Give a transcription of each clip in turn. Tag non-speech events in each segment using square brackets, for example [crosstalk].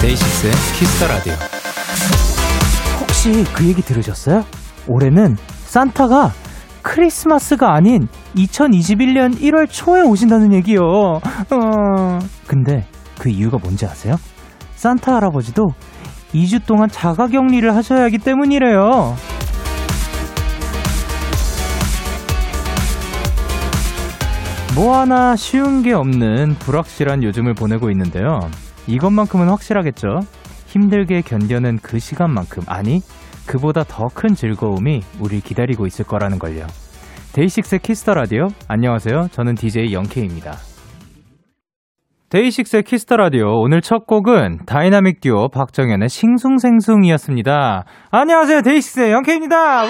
데이식스의 Kiss the Radio. 혹시 그 얘기 들으셨어요? 올해는 산타가 크리스마스가 아닌 2021년 1월 초에 오신다는 얘기요. 어... 근데 그 이유가 뭔지 아세요? 산타 할아버지도 2주 동안 자가 격리를 하셔야 하기 때문이래요. 뭐 하나 쉬운 게 없는 불확실한 요즘을 보내고 있는데요. 이것만큼은 확실하겠죠. 힘들게 견뎌낸 그 시간만큼, 아니, 그보다 더 큰 즐거움이 우리 기다리고 있을 거라는 걸요. 데이식스의 Kiss the Radio. 안녕하세요. 저는 DJ 영케이입니다. 데이식스의 Kiss the Radio. 오늘 첫 곡은 다이나믹 듀오 박정현의 싱숭생숭이었습니다. 안녕하세요. 데이식스의 영케이입니다. 우!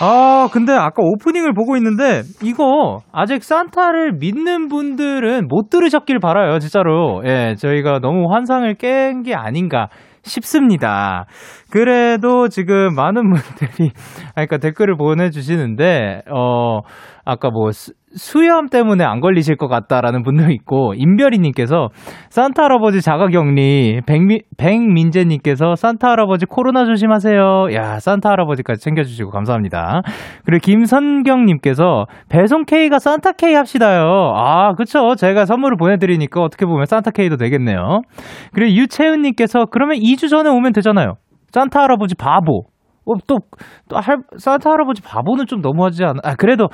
아, 근데 아까 오프닝을 보고 있는데, 이거, 아직 산타를 믿는 분들은 못 들으셨길 바라요, 진짜로. 예, 저희가 너무 환상을 깬 게 아닌가 싶습니다. 그래도 지금 많은 분들이, [laughs] 그러니까 댓글을 보내주시는데, 어, 아까 뭐, 수염 때문에 안 걸리실 것 같다라는 분도 있고, 임별이님께서 산타 할아버지 자가격리, 백미, 백민재님께서 산타 할아버지 코로나 조심하세요. 야, 산타 할아버지까지 챙겨주시고 감사합니다. 그리고 김선경님께서 배송 K가 산타 K 합시다요. 아, 그쵸. 제가 선물을 보내드리니까 어떻게 보면 산타 K도 되겠네요. 그리고 유채은님께서 그러면 2주 전에 오면 되잖아요. 산타 할아버지 바보. 어, 또, 또, 할, 산타 할아버지 바보는 좀 너무하지 않아? 아, 그래도,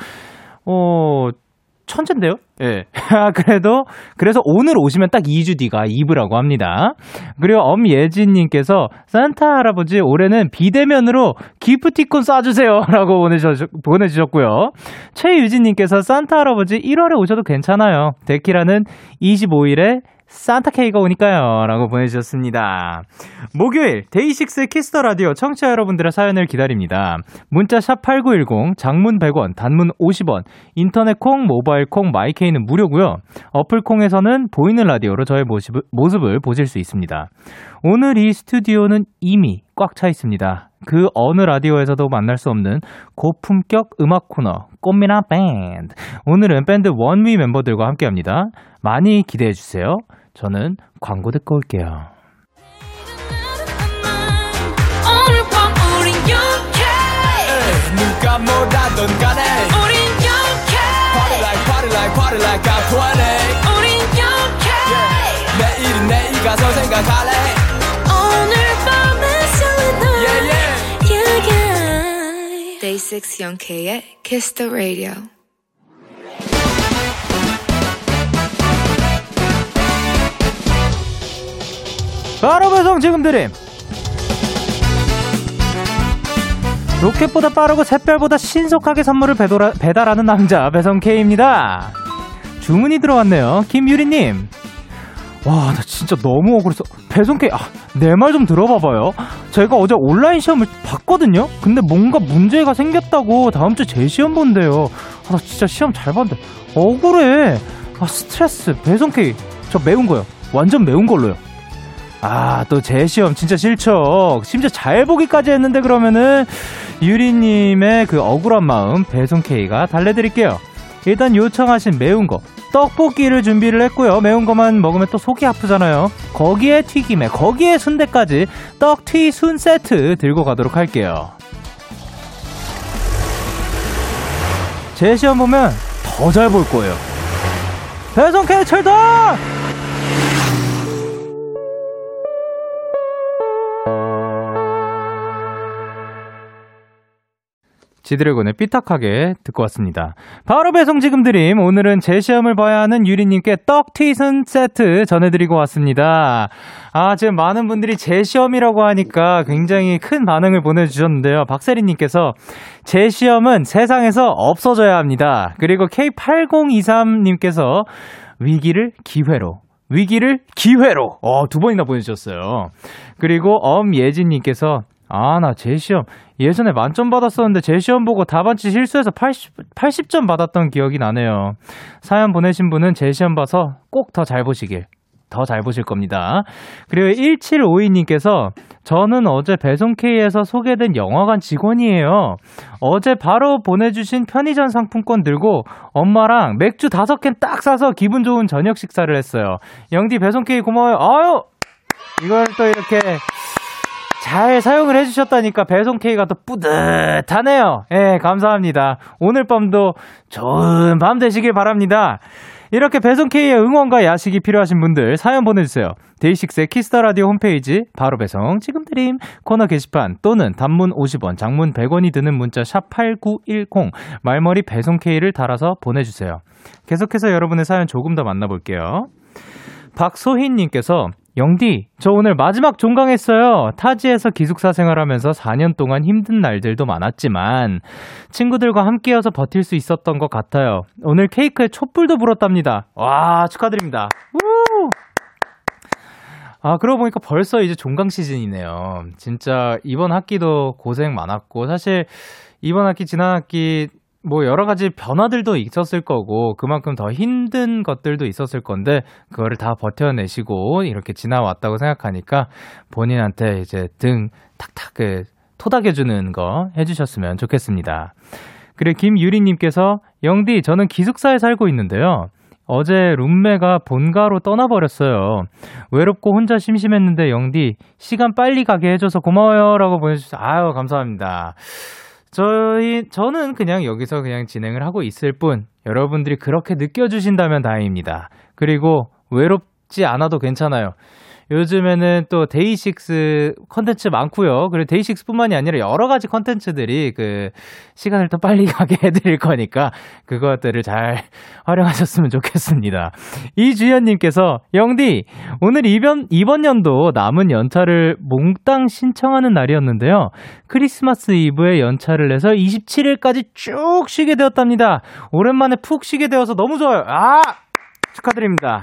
어, 천재인데요? 예. [laughs] 그래도, 그래서 오늘 오시면 딱 2주 뒤가 2부라고 합니다. 그리고 엄예진님께서 산타 할아버지 올해는 비대면으로 기프티콘 쏴주세요. [laughs] 라고 보내주셨, 보내주셨고요. 최유진님께서 산타 할아버지 1월에 오셔도 괜찮아요. 데키라는 25일에 산타 K가 오니까요. 라고 보내주셨습니다. 목요일 데이식스 Kiss the Radio 청취자 여러분들의 사연을 기다립니다. 문자 샵8910 장문 100원 단문 50원 인터넷 콩 모바일 콩 My K는 무료고요. 어플 콩에서는 보이는 라디오로 저의 모습을, 모습을 보실 수 있습니다. 오늘 이 스튜디오는 이미 꽉 차 있습니다. 그 어느 라디오에서도 만날 수 없는 고품격 음악 코너 꽃미남 밴드. 오늘은 밴드 원위 멤버들과 함께합니다. 많이 기대해 주세요. 저는 광고 듣고 올게요. 누가 뭐라던 간에 우린 영케 Party like party like party like I'm 20 우린 영케 내일은 내일 가서 생각할래 오늘 밤에 설레는 yeah, yeah. yeah, yeah. Day 6 영케의 Kiss the Radio 바로 배송 지금 드림 로켓보다 빠르고 샛별보다 신속하게 선물을 배도라, 배달하는 남자 배송 K입니다 주문이 들어왔네요 김유리님 와, 나 진짜 너무 억울해서. 배송K, 아, 내 말 좀 들어봐봐요. 제가 어제 온라인 시험을 봤거든요? 근데 뭔가 문제가 생겼다고 다음 주제 시험 본대요. 아, 나 진짜 시험 잘 봤는데. 억울해. 아, 스트레스. 배송K, 저 매운 거요. 완전 매운 걸로요. 아, 또제 시험 진짜 싫죠. 심지어 잘 보기까지 했는데 그러면은 유리님의 그 억울한 마음 배송K가 달래드릴게요. 일단 요청하신 매운 거 떡볶이를 준비를 했고요. 매운 것만 먹으면 또 속이 아프잖아요. 거기에 튀김에 거기에 순대까지 떡튀 순 세트 들고 가도록 할게요. 제 시험 보면 더 잘 볼 거예요. 배송 K 철도! 지드래곤의 삐딱하게 듣고 왔습니다. 바로 배송 지금 드림. 오늘은 제 시험을 봐야 하는 유리님께 떡 튀순 세트 전해드리고 왔습니다. 아, 지금 많은 분들이 제 시험이라고 하니까 굉장히 큰 반응을 보내주셨는데요. 박세리님께서 제 시험은 세상에서 없어져야 합니다. 그리고 K8023님께서 위기를 기회로 위기를 기회로 어, 두 번이나 보내주셨어요. 그리고 엄예진님께서 아, 나 재시험 예전에 만점 받았었는데 재시험 보고 답안지 실수해서 80, 80점 받았던 기억이 나네요. 사연 보내신 분은 재시험 봐서 꼭 더 잘 보시길. 더 잘 보실 겁니다. 그리고 1752님께서 저는 어제 배송K에서 소개된 영화관 직원이에요. 어제 바로 보내주신 편의점 상품권 들고 엄마랑 맥주 다섯 캔 딱 사서 기분 좋은 저녁 식사를 했어요. 영디 배송K 고마워요. 아유! 이걸 또 이렇게 잘 사용을 해주셨다니까 배송 K가 또 뿌듯하네요. 예, 감사합니다. 오늘 밤도 좋은 밤 되시길 바랍니다. 이렇게 배송 K의 응원과 야식이 필요하신 분들 사연 보내주세요. 데이식스의 Kiss the Radio 홈페이지 바로 배송 지금 드림 코너 게시판 또는 단문 50원, 장문 100원이 드는 문자 샵 #8910 말머리 배송 K를 달아서 보내주세요. 계속해서 여러분의 사연 조금 더 만나볼게요. 박소희님께서 영디, 저 오늘 마지막 종강했어요. 타지에서 기숙사 생활하면서 4년 동안 힘든 날들도 많았지만 친구들과 함께여서 버틸 수 있었던 것 같아요. 오늘 케이크에 촛불도 불었답니다. 와, 축하드립니다. 우! 아, 그러고 보니까 벌써 이제 종강 시즌이네요. 진짜 이번 학기도 고생 많았고, 사실 이번 학기, 지난 학기 뭐 여러 가지 변화들도 있었을 거고 그만큼 더 힘든 것들도 있었을 건데 그거를 다 버텨내시고 이렇게 지나왔다고 생각하니까 본인한테 이제 등 탁탁 그 토닥여주는 거 해주셨으면 좋겠습니다. 그리고 김유리님께서 영디 저는 기숙사에 살고 있는데요. 어제 룸메가 본가로 떠나버렸어요. 외롭고 혼자 심심했는데 영디 시간 빨리 가게 해줘서 고마워요라고 보내주셔서 아유 감사합니다. 저희, 저는 그냥 여기서 그냥 진행을 하고 있을 뿐, 여러분들이 그렇게 느껴주신다면 다행입니다. 그리고 외롭지 않아도 괜찮아요. 요즘에는 또 데이식스 컨텐츠 많고요. 그리고 데이식스뿐만이 아니라 여러 가지 컨텐츠들이 그 시간을 더 빨리 [laughs] 가게 해드릴 거니까 그것들을 잘 활용하셨으면 좋겠습니다. 이주연님께서 영디 오늘 이번 이번 연도 남은 연차를 몽땅 신청하는 날이었는데요. 크리스마스 이브에 연차를 내서 27일까지 쭉 쉬게 되었답니다. 오랜만에 푹 쉬게 되어서 너무 좋아요. 아 축하드립니다.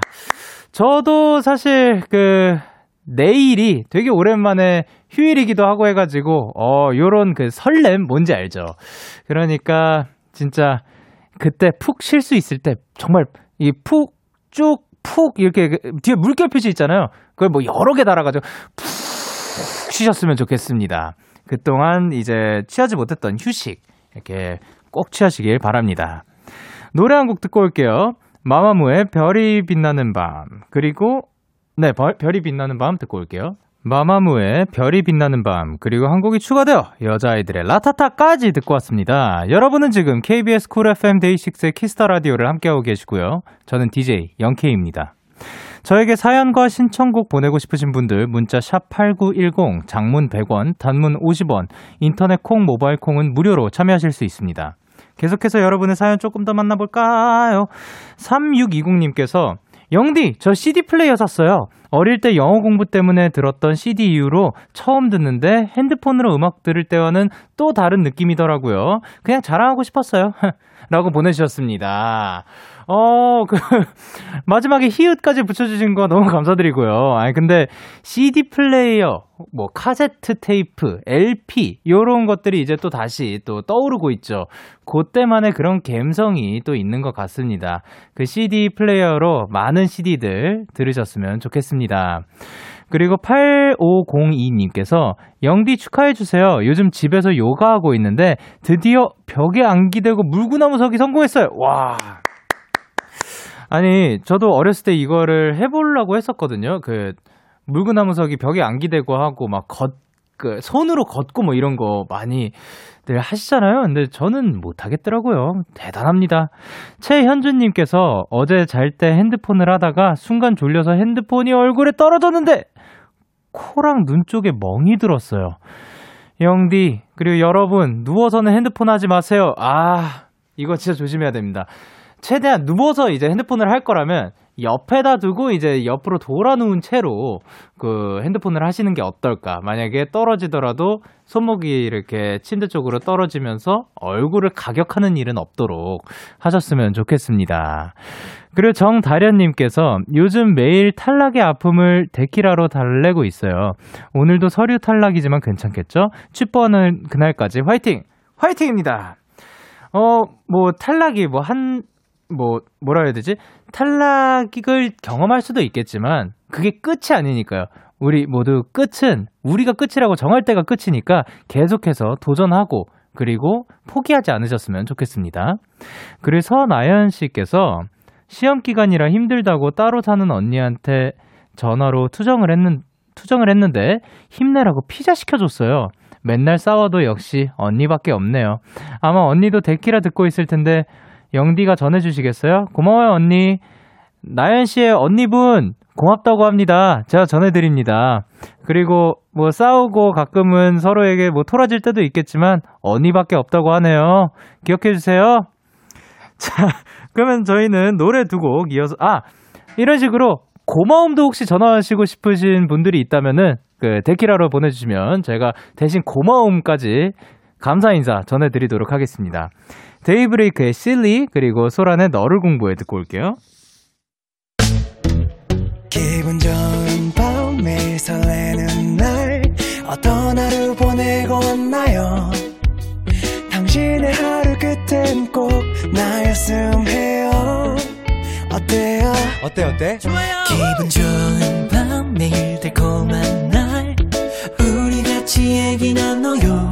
저도 사실 그 내일이 되게 오랜만에 휴일이기도 하고 해가지고 어 요런 그 설렘 뭔지 알죠? 그러니까 진짜 그때 푹 쉴 수 있을 때 정말 이 푹쭉푹 이렇게 그 뒤에 물결 표시 있잖아요. 그걸 뭐 여러 개 달아가지고 푹 쉬셨으면 좋겠습니다. 그동안 이제 취하지 못했던 휴식 이렇게 꼭 취하시길 바랍니다. 노래 한 곡 듣고 올게요. 마마무의 별이 빛나는 밤 그리고 네 별이 빛나는 밤 듣고 올게요. 마마무의 별이 빛나는 밤 그리고 한 곡이 추가되어 여자아이들의 LATATA까지 듣고 왔습니다. 여러분은 지금 KBS Cool FM 데이식스의 Kiss the Radio를 함께하고 계시고요. 저는 DJ 영케이입니다. 저에게 사연과 신청곡 보내고 싶으신 분들 문자 샵 8910 장문 100원 단문 50원 인터넷 콩 모바일 콩은 무료로 참여하실 수 있습니다. 계속해서 여러분의 사연 조금 더 만나볼까요? 3620님께서 영디, 저 CD 플레이어 샀어요. 어릴 때 영어 공부 때문에 들었던 CD 이후로 처음 듣는데 핸드폰으로 음악 들을 때와는 또 다른 느낌이더라고요. 그냥 자랑하고 싶었어요. [laughs] 라고 보내주셨습니다. 어, 그, [laughs] 마지막에 히읗까지 붙여주신 거 너무 감사드리고요. 아니, 근데 CD 플레이어, 뭐, 카세트 테이프, LP, 요런 것들이 이제 또 다시 또 떠오르고 있죠. 그때만의 그런 감성이 또 있는 것 같습니다. 그 CD 플레이어로 많은 CD들 들으셨으면 좋겠습니다. 그리고 8502님께서 영디 축하해주세요. 요즘 집에서 요가하고 있는데 드디어 벽에 안기대고 물구나무 서기 성공했어요. 와. 아니, 저도 어렸을 때 이거를 해보려고 했었거든요. 그, 물구나무석이 벽에 안 기대고 하고, 막, 걷, 그, 손으로 걷고 뭐 이런 거 많이들 하시잖아요. 근데 저는 못하겠더라고요. 대단합니다. 최현주님께서 어제 잘 때 핸드폰을 하다가 순간 졸려서 핸드폰이 얼굴에 떨어졌는데, 코랑 눈 쪽에 멍이 들었어요. 영디, 그리고 여러분, 누워서는 핸드폰 하지 마세요. 아, 이거 진짜 조심해야 됩니다. 최대한 누워서 이제 핸드폰을 할 거라면 옆에다 두고 이제 옆으로 돌아 누운 채로 그 핸드폰을 하시는 게 어떨까? 만약에 떨어지더라도 손목이 이렇게 침대 쪽으로 떨어지면서 얼굴을 가격하는 일은 없도록 하셨으면 좋겠습니다. 그리고 정다련님께서 요즘 매일 탈락의 아픔을 데키라로 달래고 있어요. 오늘도 서류 탈락이지만 괜찮겠죠? 취뽀하는 그날까지 화이팅! 화이팅입니다! 어, 뭐, 탈락이 뭐, 한, 뭐, 뭐라 해야 되지? 탈락을 경험할 수도 있겠지만, 그게 끝이 아니니까요. 우리 모두 끝은, 우리가 끝이라고 정할 때가 끝이니까 계속해서 도전하고, 그리고 포기하지 않으셨으면 좋겠습니다. 그리고 서나연 씨께서 시험 기간이라 힘들다고 따로 사는 언니한테 전화로 투정을 했는, 투정을 했는데 힘내라고 피자 시켜줬어요. 맨날 싸워도 역시 언니밖에 없네요. 아마 언니도 데키라 듣고 있을 텐데 영디가 전해주시겠어요? 고마워요 언니. 나연 씨의 언니분 고맙다고 합니다. 제가 전해드립니다. 그리고 뭐 싸우고 가끔은 서로에게 뭐 토라질 때도 있겠지만 언니밖에 없다고 하네요. 기억해 주세요. [laughs] 자, 그러면 저희는 노래 두 곡 이어서 아 이런 식으로 고마움도 혹시 전화하시고 싶으신 분들이 있다면은 그 데키라로 보내주시면 제가 대신 고마움까지 감사 인사 전해드리도록 하겠습니다. 데이브레이크의 실리 그리고 소란의 너를 공부해 듣고 올게요. 기분 좋은 밤 매일 설레는 날 어떤 하루 보내고 왔나요? 당신의 하루 끝엔 꼭 나였음 해요. 어때요? 어때 어때? 기분 좋은 밤 매일 달콤한 날. 우리 같이 얘기 나눠요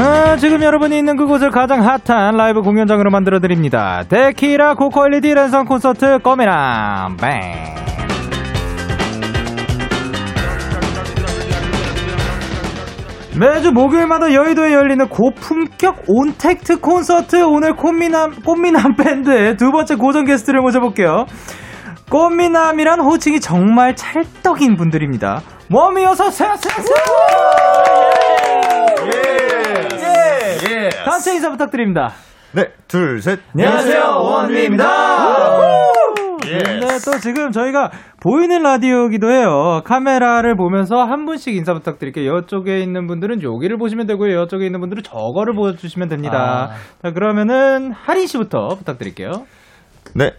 아, 지금 여러분이 있는 그곳을 가장 핫한 라이브 공연장으로 만들어드립니다. 데키라 LED 랜선 콘서트 꺼메라 뱅. 매주 목요일마다 여의도에 열리는 고품격 온택트 콘서트 오늘 꽃미남 꽃미남 밴드의 두 번째 고정 게스트를 모셔볼게요. 꽃미남이란 호칭이 정말 찰떡인 분들입니다. 몸이 어서 오세요. 예. 단체 인사 부탁드립니다. 네, 둘, 셋. 안녕하세요, 원미입니다. 네, 또 지금 저희가 보이는 라디오기도 해요. 카메라를 보면서 한 분씩 인사 부탁드릴게요. 이쪽에 있는 분들은 여기를 보시면 되고요. 이쪽에 있는 분들은 저거를 보여주시면 됩니다. 자, 그러면은 하린 씨부터 부탁드릴게요. 네.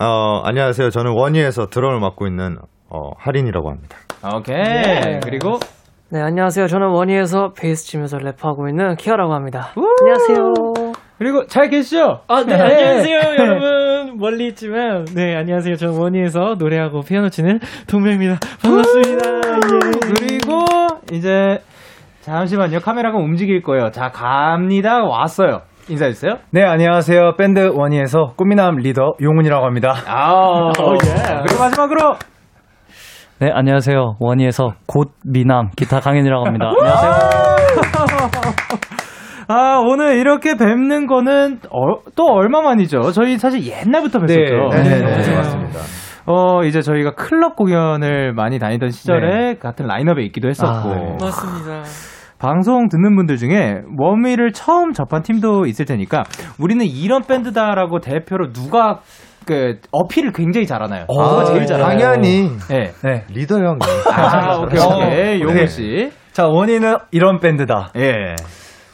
어, 안녕하세요. 저는 원희에서 드럼을 맡고 있는 어, 하린이라고 합니다. 오케이. 그리고 네, 안녕하세요. 저는 원희에서 베이스 치면서 랩하고 있는 키아라고 합니다. 안녕하세요. 그리고 잘 계시죠? 아, 네, 안녕하세요, [laughs] 여러분. 멀리 있지만, 네, 안녕하세요. 저는 원희에서 노래하고 피아노 치는 동명입니다. 반갑습니다. 예. 그리고 이제 잠시만요. 카메라가 움직일 거예요. 자, 갑니다. 왔어요. 인사해주세요. 네, 안녕하세요. 밴드 원희에서 꽃미남 리더 용훈이라고 합니다. 아, 그리고 마지막으로 네, 안녕하세요. 원희에서 곧 미남 기타 강현이라고 합니다. [laughs] 안녕하세요. 아, 오늘 이렇게 뵙는 거는 어, 또 얼마 만이죠? 저희 사실 옛날부터 뵀었죠. 네, 네, 네, 네. 맞습니다. 어, 이제 저희가 클럽 공연을 많이 다니던 시절에 같은 라인업에 있기도 했었고. 아, 네. 맞습니다. 방송 듣는 분들 중에 워미를 처음 접한 팀도 있을 테니까 우리는 이런 밴드다라고 대표로 누가 그 어필을 굉장히 잘하나요? 누가 제일 잘하나요? 당연히 네. 네. 리더 형이. 아, [laughs] 오케이, 오케이. 어, 네. 씨. 자, 원희는 이런 밴드다. 예.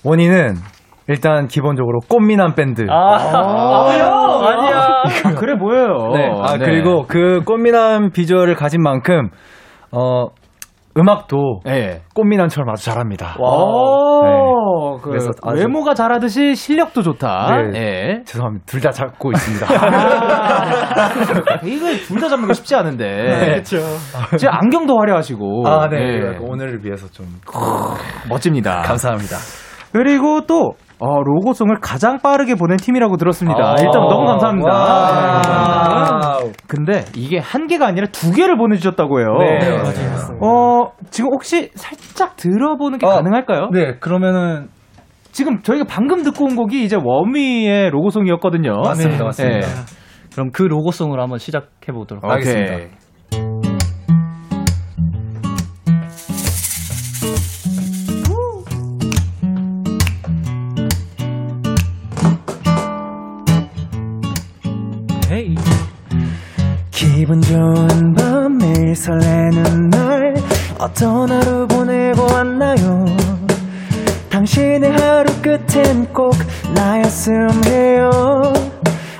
원희는 일단 기본적으로 꽃미남 밴드. 아, 아니야. 아, 그래 보여요. 네. 아, 그리고 그 꽃미남 비주얼을 가진 만큼, 어, 음악도 예. 꽃미남처럼 아주 잘합니다. 오, 그 그래서 아주- 외모가 잘하듯이 실력도 좋다. 네. 예. 죄송합니다. 둘 다 잡고 있습니다. 아, [laughs] 이걸 둘다 잡는 거 쉽지 않은데. 그렇죠. 지금 안경도 화려하시고. 아, 네. 예. 오늘을 위해서 좀 멋집니다. 감사합니다. 그리고 또 어, 로고송을 가장 빠르게 보낸 팀이라고 들었습니다. 아. 일단 너무 감사합니다. 와. 네. 근데 이게 한 개가 아니라 두 개를 보내주셨다고 해요. 네, 맞아요. 어, 지금 혹시 살짝 들어보는 게 어, 가능할까요? 네, 그러면은 지금 저희가 방금 듣고 온 곡이 이제 워미의 로고송이었거든요. 맞습니다, 네. 맞습니다. 네. 그럼 그 로고송으로 한번 시작해 보도록 알겠습니다. 기분 좋은 밤 매일 설레는 날 어떤 하루 보내고 왔나요? 당신의 하루 끝엔 꼭 나였음 해요.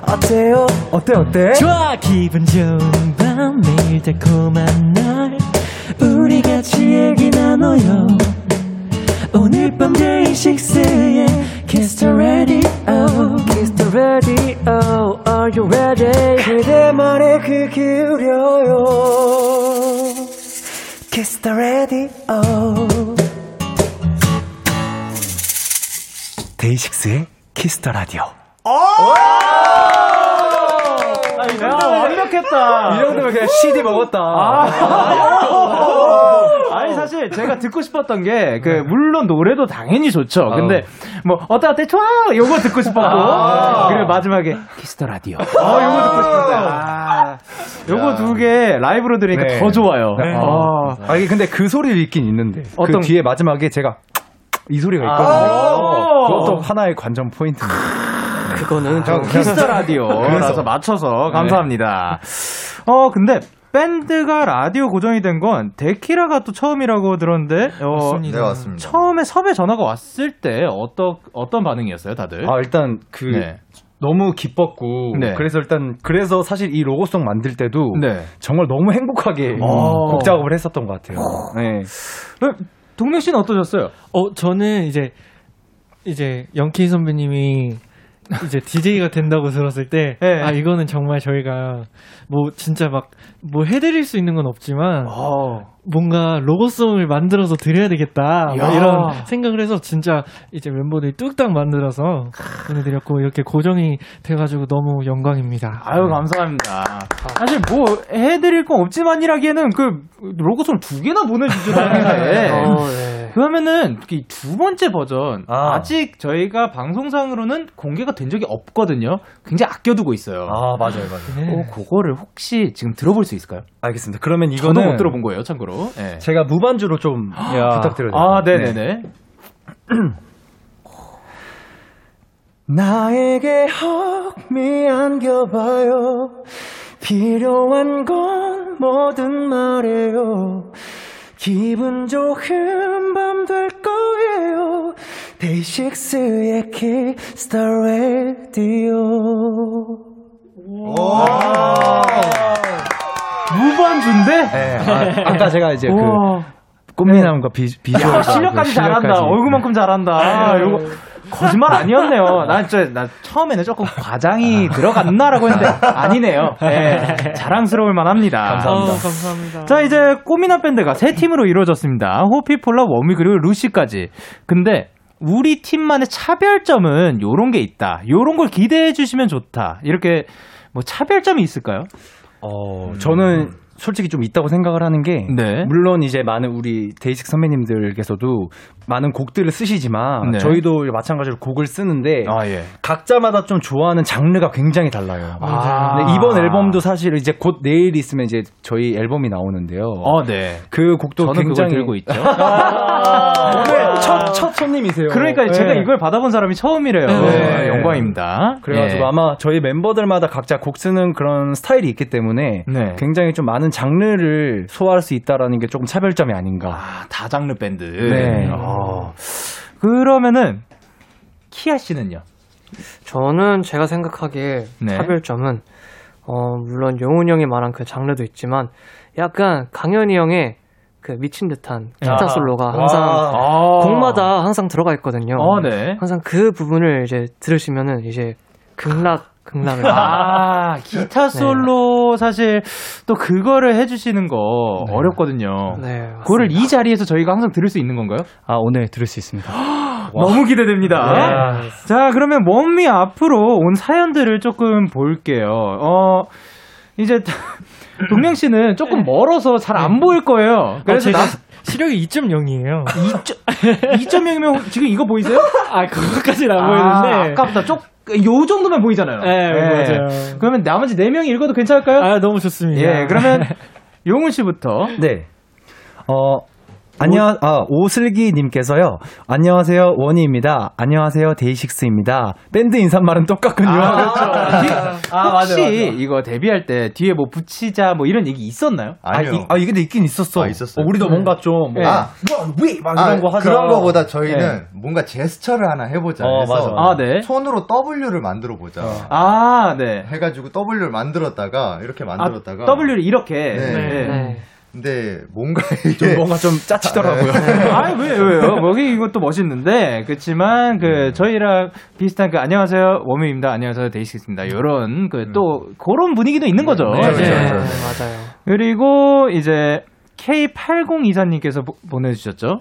어때요? 어때 어때? 좋아! 기분 좋은 밤 매일 달콤한 날 우리 같이 얘기 나눠요. 오늘 밤 데이식스의 Kiss the Radio Kiss the Radio Are you ready 그대 말에 귀 기울여요 Kiss the Radio 데이식스의 Kiss the Radio 야, 완벽했다. 이 정도면 그냥 CD 먹었다. 아니 사실 제가 듣고 싶었던 게 그 물론 노래도 당연히 좋죠. 근데 뭐 어때 어때 좋아요. 요거 듣고 싶었고 그리고 마지막에 Kiss the Radio. 어 요거 듣고 싶은데. 아, 요거 두 개 라이브로 들으니까 네. 더 좋아요. 네. 아, 아 이게 근데 그 소리를 있긴 있는데 어떤- 그 뒤에 마지막에 제가 이 소리가 아. 있거든요. 그것도 하나의 관전 포인트입니다. 그거는 저 Kiss the Radio라서 맞춰서 감사합니다. 어 근데 밴드가 라디오 고정이 된 건 데키라가 또 처음이라고 들었는데 어, 네, 맞습니다. 처음에 섭외 전화가 왔을 때 어떤 어떤 반응이었어요, 다들? 아 일단 그 네. 너무 기뻤고 네. 그래서 일단 그래서 사실 이 로고송 만들 때도 네. 정말 너무 행복하게 어. 곡 작업을 했었던 것 같아요. 네. 동명 씨는 어떠셨어요? 어, 저는 이제, 이제, 영케이 선배님이 이제 DJ가 된다고 들었을 때, 네. 아, 이거는 정말 저희가 뭐 진짜 막 뭐 해드릴 수 있는 건 없지만, 어. 뭔가 로고송을 만들어서 드려야 되겠다. 뭐 야. 이런 생각을 해서 진짜 이제 멤버들이 뚝딱 만들어서 보내드렸고, 이렇게 고정이 돼가지고 너무 영광입니다. 아유 감사합니다. 사실 뭐 해드릴 건 없지만이라기에는 그 로고송 두 개나 보내주셨다는데 [laughs] 어, 네. 그러면은 이두 번째 버전 아. 아. 직 저희가 방송상으로는 공개가 된 적이 없거든요. 굉장히 아껴두고 있어요. 아 맞아요 맞아요. 네. 어, 그거를 혹시 지금 들어볼 수 있을까요? 알겠습니다. 그러면 저도 이거는 못 들어본 거예요, 참고로. 예. 제가 무반주로 좀 부탁드려도 될까요? 아, 네네 네. [clears throat] 나에게 hug me 안겨봐요. 필요한 건 뭐든 말해요. 기분 좋은 밤 될 거예요. 데이식스의 Kiss the Radio 무반주인데? 네, 아, 아까 제가 이제 그 우와. 꽃미남과 비, 비주얼 야, 실력까지 잘한다. 얼굴만큼 잘한다. 아, 요거 거짓말 아니었네요. 난 진짜 나 처음에는 조금 과장이 들어갔나라고 했는데 아니네요. 예, 자랑스러울 만합니다. 어, 감사합니다. 자 이제 꼬미나 밴드가 세 팀으로 이루어졌습니다. 호피폴라, 워미 그리고 루시까지. 근데 우리 팀만의 차별점은 요런 게 있다. 요런 걸 기대해 주시면 좋다. 이렇게 뭐 차별점이 있을까요? 어, 저는 솔직히 좀 있다고 생각을 하는 게 네. 물론 이제 많은 우리 데이식 선배님들께서도 많은 곡들을 쓰시지만 네. 저희도 마찬가지로 곡을 쓰는데 아 예. 각자마다 좀 좋아하는 장르가 굉장히 달라요. 아. 근데 이번 앨범도 사실 이제 곧 내일 있으면 이제 저희 앨범이 나오는데요. 어, 네. 그 곡도 저는 굉장히 들고 있죠. [laughs] 오늘 첫, 첫 손님이세요. 그러니까 제가 네. 이걸 받아본 사람이 처음이래요. 네. 아, 영광입니다. 그래가지고 예. 아마 저희 멤버들마다 각자 곡 쓰는 그런 스타일이 있기 때문에 네. 굉장히 좀 많은 장르를 소화할 수 있다라는 게 조금 차별점이 아닌가. 아, 다 장르 밴드. 네. 어. 그러면은 키아 씨는요? 저는 제가 생각하기에 네. 차별점은 어 물론 용훈 형이 말한 그 장르도 있지만 약간 강현이 형의 그 미친 듯한 기타 아. 솔로가 항상 아. 곡마다 항상 들어가 있거든요. 어, 네. 항상 그 부분을 이제 들으시면은 이제 극락 극락을 아, 기타 솔로 사실 또 그거를 해주시는 거 어렵거든요. 네. 그거를 이 자리에서 저희가 항상 들을 수 있는 건가요? 아, 오늘 들을 수 있습니다. [gasps] 너무 기대됩니다. 자, 그러면 원미 앞으로 온 사연들을 조금 볼게요. 어, 이제 동명 씨는 조금 멀어서 잘 안 보일 거예요. 그래서 제가 나 시력이 2.0이에요. 2.0이면 지금 이거 보이세요? 아, 그거까지는 안 아, 보이는데. 아깝다. 쪽, 요 정도면 보이잖아요. 네, 맞아요. 그러면 나머지 4명이 읽어도 괜찮을까요? 아, 너무 좋습니다. 예, 그러면 용훈 씨부터. 네. 어, 안녕, 아, 오슬기님께서요. 안녕하세요, 원희입니다. 안녕하세요, 데이식스입니다. 밴드 인사말은 똑같군요. 아, [laughs] 혹시 이거 데뷔할 때 뒤에 뭐 붙이자 뭐 이런 얘기 있었나요? 아니요. 이, 아, 이게 근데 있긴 있었어. 아, 있었어요. 어, 우리도 뭔가 좀, 뭐, 네. 아, 위! 막 아, 이런 거 하자. 그런 거보다 저희는 네. 뭔가 제스처를 하나 해보자 어, 해서 맞아. 아, 네. 손으로 W를 만들어 보자 아, 네. 해가지고 W를 만들었다가 이렇게 아, 만들었다가 W를 이렇게. 네. 네. 네. 근데 뭔가 좀 뭔가 좀 짜치더라고요. 아니 왜 왜요? 뭐기 이것도 멋있는데 그렇지만 그 저희랑 비슷한 그 안녕하세요 워미입니다. 안녕하세요 데이식스입니다. 요런 그또 그런 분위기도 있는 거죠. 네, 네, 그렇죠, 그렇죠. 맞아요. 그리고 이제 K8024님께서 보내주셨죠.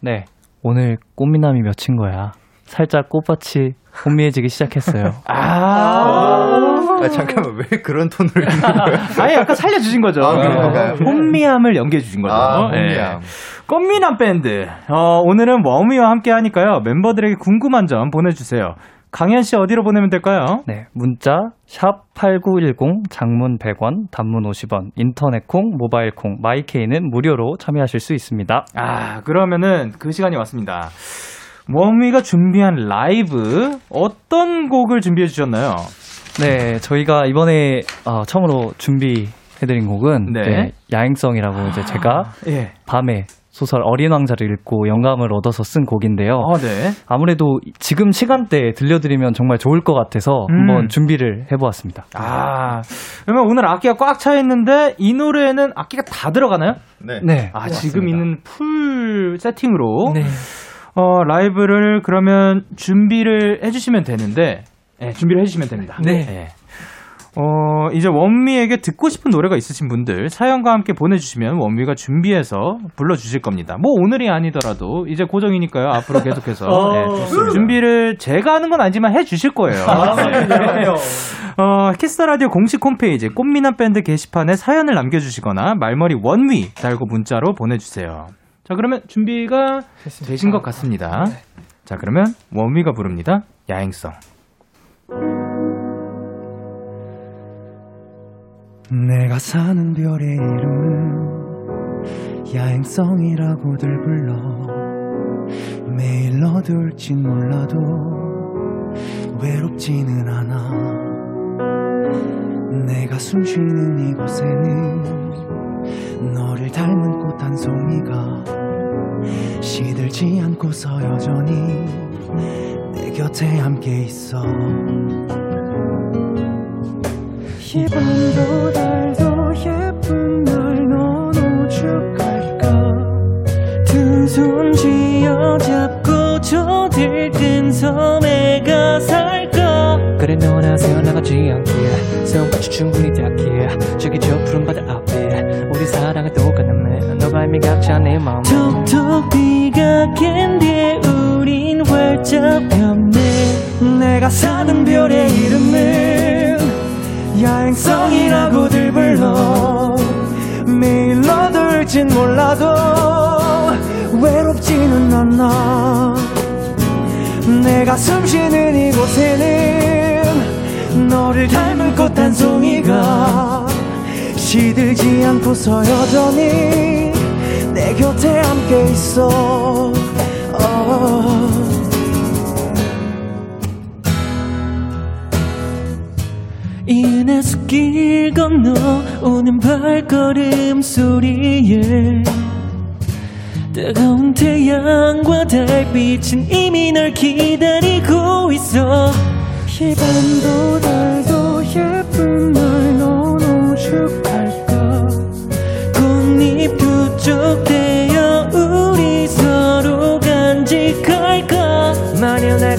네. 오늘 꽃미남이 몇인 거야. 살짝 꽃밭이 혼미해지기 시작했어요. 아, 아, 잠깐만 왜 그런 톤으로 읽는 거예요? [laughs] 아니 약간 살려주신 거죠. 아, 그런가요? 혼미함을 연기해주신 거죠. 아, 예. 혼미함. 꽃미남 밴드. 어, 오늘은 워미와 함께 하니까요. 멤버들에게 궁금한 점 보내주세요. 강현 씨 어디로 보내면 될까요? 네. 문자 샵 8910 장문 100원, 단문 50원, 인터넷 콩, 모바일 콩, 마이케이는 무료로 참여하실 수 있습니다. 아, 그러면은 그 시간이 왔습니다. 워미가 준비한 라이브 어떤 곡을 준비해 주셨나요? 네, 저희가 이번에 어, 처음으로 준비해드린 곡은 네. 네, 야행성이라고 이제 제가 [gasps] 예. 밤에 소설 어린 왕자를 읽고 영감을 얻어서 쓴 곡인데요. 아, 네. 아무래도 지금 시간대에 들려드리면 정말 좋을 것 같아서 음. 한번 준비를 해보았습니다. 아, 그러면 오늘 악기가 꽉 차 있는데 이 노래는 악기가 다 들어가나요? 네. 네. 아, 지금 있는 full 세팅으로 네. 어, 라이브를 그러면 준비를 해주시면 되는데, 예, 준비를 해주시면 됩니다. 네. 예. 어, 이제 원위에게 듣고 싶은 노래가 있으신 분들 사연과 함께 보내주시면 원위가 준비해서 불러주실 겁니다. 뭐 오늘이 아니더라도 이제 고정이니까요. 앞으로 계속해서 [laughs] 어, 예, 준비를 제가 하는 건 아니지만 해주실 거예요. [laughs] 어, Kiss the Radio 공식 홈페이지 꽃미남 밴드 게시판에 사연을 남겨주시거나 말머리 원위 달고 문자로 보내주세요. 자 그러면 준비가 되신 것 같습니다. 자 그러면 원위가 부릅니다. 야행성. 내가 사는 별의 이름은 야행성이라고들 불러. 매일 어둘진 몰라도 외롭지는 않아. 내가 숨쉬는 이곳에는 너를 닮은 꽃 한 송이가 시들지 않고서 여전히 내 곁에 함께 있어 이 밤도 달도 예쁜 날넌 오죽할까? 두 손 쥐어잡고 저 들뜬 섬에 가 살까? 그래 넌 아세요 나가지 않기에 세움같이 충분히 닿기에 저기 저 푸른 바다 앞에 우리 사랑은 똑같네. 너가 이미 각자 내 마음에. 톡톡 비가 깬 뒤에 우린 활짝 폈네. 내가 사는 별의 이름은 야행성이라고들 불러 매일 너들진 몰라도 외롭지는 않아 내가 숨 쉬는 이곳에는 너를 닮은 꽃 한 송이가 시들지 않고서 여전히 내 곁에 함께 있어 어. 이내 숲길 건너 오는 발걸음 소리에 뜨거운 태양과 달빛은 이미 널 기다리고 있어. 이 밤도 달도 예쁜 날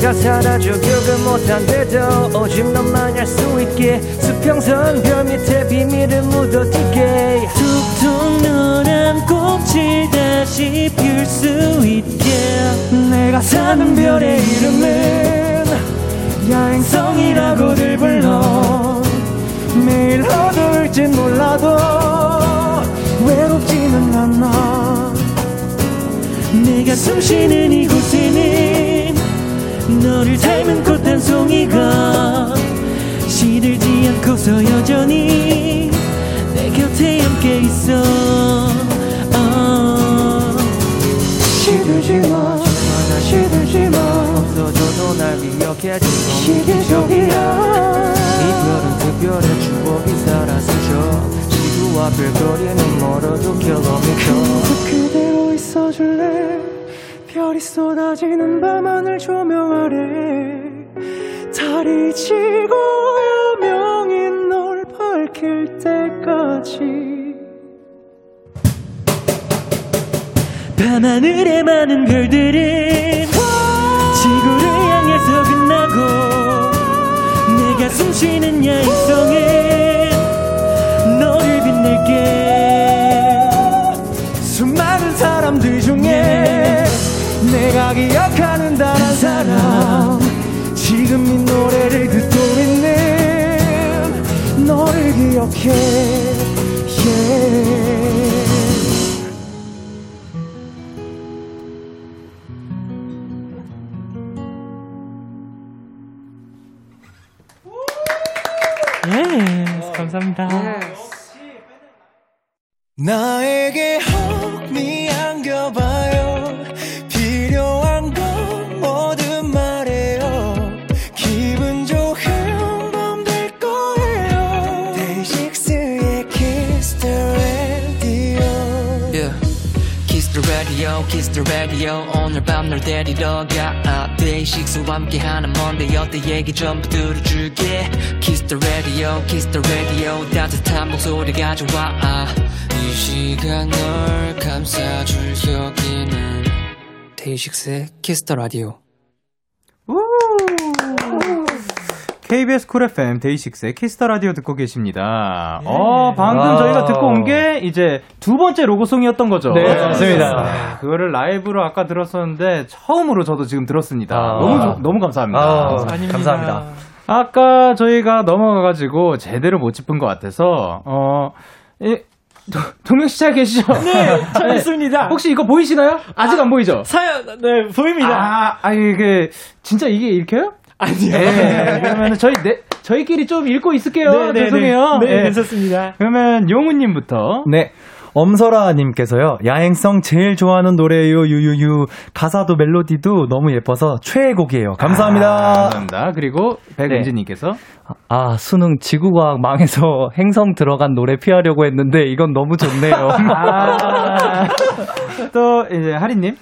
내가 사라져 기억을 못한데도 오직 너만 알 수 있게. 수평선 별 밑에 비밀을 묻어둘게. 툭툭 너란 꼭지다 다시 필 수 있게. 내가 사는 별의 이름은 야행성이라고들 불러. 매일 어두울진 몰라도 외롭지는 않아. 내가 숨쉬는 이곳에는 너를 닮은 꽃 한 송이가 시들지 않고서 여전히 내 곁에 함께 있어. 어. 시들지 마 시들지 마. 없어져도 날 기억해줄 시기적이야 이 별은 특별한 추억이 살아서죠. 지구와 별거리는 멀어도 킬로미터 그대로 있어줄래 별이 쏟아지는 밤하늘 조명 아래 달이 지고 여명이 널 밝힐 때까지. 밤하늘의 많은 별들은 지구를 향해서 빛나고 내가 숨쉬는 야행성은 너를 빛낼게 내가 기억하는 단 한 사람 지금 이 노래를 듣고 있는 너를 기억해 yeah. 예, 감사합니다. 나에게 radio, kiss the radio. 오늘 밤 널 데리러 가. 데이식스와 함께하는 Monday 어때 얘기 전부 들어줄게. Kiss the radio, kiss the radio. 따뜻한 목소리 가져와. 이 시간 널 감싸줄 여기는 데이식스의 Kiss the radio. KBS Cool FM 데이식스의 Kiss the Radio 듣고 계십니다. 어, 방금 저희가 듣고 온 게 이제 두 번째 로고송이었던 거죠. 네, 맞습니다. 아, 그거를 라이브로 아까 들었었는데 처음으로 저도 지금 들었습니다. 아. 너무 좋- 너무 감사합니다. 아, 감사합니다. 아까 저희가 넘어가가지고 제대로 못 짚은 것 같아서 어, 이, 도- 동명 씨잘 계시죠? 네, [laughs] 잘 있습니다. 혹시 이거 보이시나요? 아직 안 보이죠? 사연, 네, 보입니다. 아, 아 이게 진짜 이게 읽혀요? 아니요. 네, 그러면 저희 네, 저희끼리 좀 읽고 있을게요. 네, 네, 죄송해요. 네, 네, 예. 괜찮습니다. 그러면 용우님부터. 네. 엄설아님께서요, 야행성 제일 좋아하는 노래예요, 유유유. 가사도 멜로디도 너무 예뻐서 최애곡이에요. 감사합니다. 아, 감사합니다. 그리고 백은지님께서 아, 수능 지구과학 망해서 [laughs] 행성 들어간 노래 피하려고 했는데 이건 너무 좋네요. [laughs] 아, 또 이제 하리님.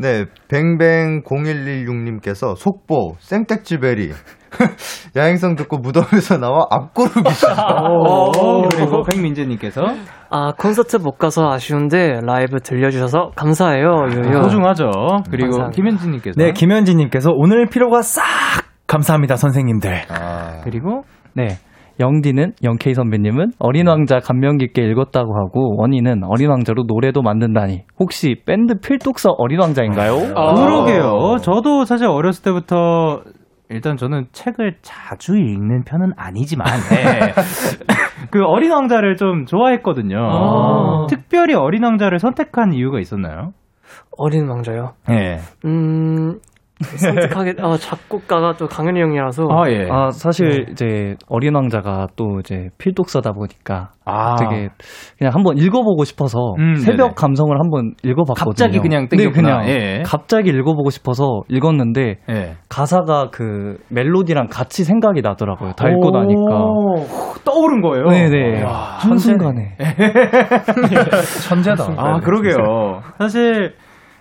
네, 뱅뱅0116님께서 속보, 생택지베리. [laughs] 야행성 듣고 무덤에서 나와 앞구르기시죠. [laughs] 오, 그리고 백민재님께서 아, 콘서트 못 가서 아쉬운데 라이브 들려주셔서 감사해요, 유유. 소중하죠. 그리고. 김현진님께서 네, 김현진님께서 오늘 피로가 싹 감사합니다, 선생님들. 아, 그리고 네. 영디는 영케이 선배님은 어린 왕자 감명 깊게 읽었다고 하고 원희는 어린 왕자로 노래도 만든다니 혹시 밴드 필독서 어린 왕자인가요? 그러게요. 저도 사실 어렸을 때부터 일단 저는 책을 자주 읽는 편은 아니지만 [laughs] 네. 그 어린 왕자를 좀 좋아했거든요. 아. 특별히 어린 왕자를 선택한 이유가 있었나요? 어린 왕자요. 네. 음, 선택하게, 어, 작곡가가 또 강현이 형이라서. 아 예. 아, 사실 이제 어린 왕자가 또 이제 필독서다 보니까 아. 되게 그냥 한번 읽어보고 싶어서 음, 새벽 네네. 감성을 한번 읽어봤거든요. 갑자기 그냥 네, 땡겼구나. 그냥 예. 갑자기 읽어보고 싶어서 읽었는데 예. 가사가 그 멜로디랑 같이 생각이 나더라고요. 다 읽고 나니까. 오, 떠오른 거예요. 네네. 와, 한순간에. [laughs] 천재다. 아, 그러게요. 사실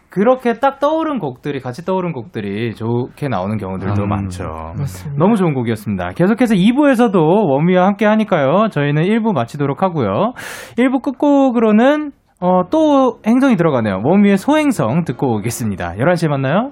그렇게 딱 떠오른 곡들이 같이 떠오른 곡들이 좋게 나오는 경우들도 음. 많죠. 너무 좋은 곡이었습니다. 계속해서 2부에서도 원미와 함께 하니까요. 저희는 1부 마치도록 하고요. 1부 끝곡으로는 어, 또 행성이 들어가네요. 원미의 소행성 듣고 오겠습니다. 11시에 만나요.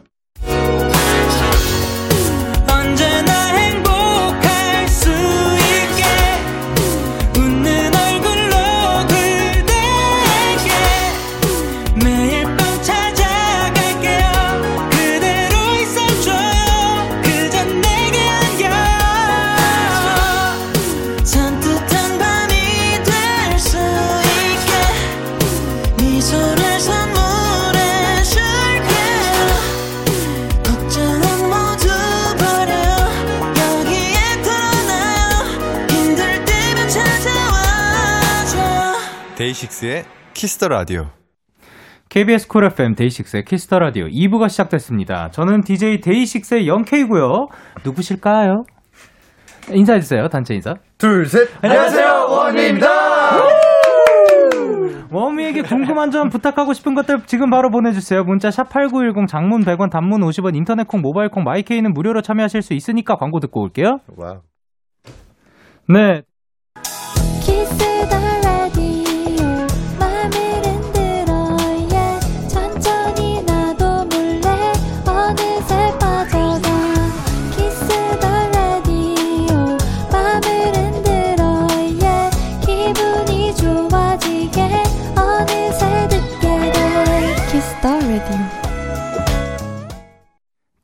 데이식스의 Kiss the Radio. KBS Cool FM 데이식스의 Kiss the Radio 2부가 시작됐습니다. 저는 DJ 데이식스의 영케이고요. 누구실까요? 인사해주세요. 단체 인사. 둘, 셋. 안녕하세요, 원위입니다. 원위에게 궁금한 점 부탁하고 싶은 것들 지금 바로 보내주세요. 문자 샵 8910 장문 100원 단문 50원 인터넷 콩 모바일 콩 마이케이는 무료로 참여하실 수 있으니까 광고 듣고 올게요. Wow. 네.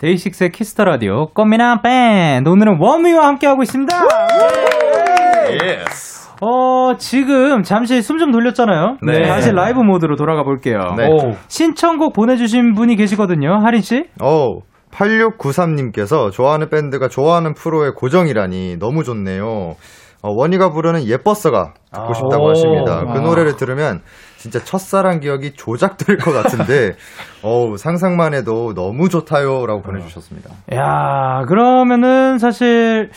데이식스의 키스터 라디오 꽃미남 밴드 오늘은 워미와 함께하고 있습니다. 어, 지금 잠시 숨 좀 돌렸잖아요. 네. 다시 라이브 모드로 돌아가 볼게요. 네. 오. 신청곡 보내주신 분이 계시거든요. 하린씨? 어, 8693님께서 좋아하는 밴드가 좋아하는 프로의 고정이라니 너무 좋네요. 어, 원희가 부르는 예뻤어가 듣고 아. 싶다고 오. 하십니다. 그 아. 노래를 들으면 진짜 첫사랑 기억이 조작될 것 같은데, 어우, 상상만 해도 너무 좋다요. 라고 보내주셨습니다. 야 그러면은 사실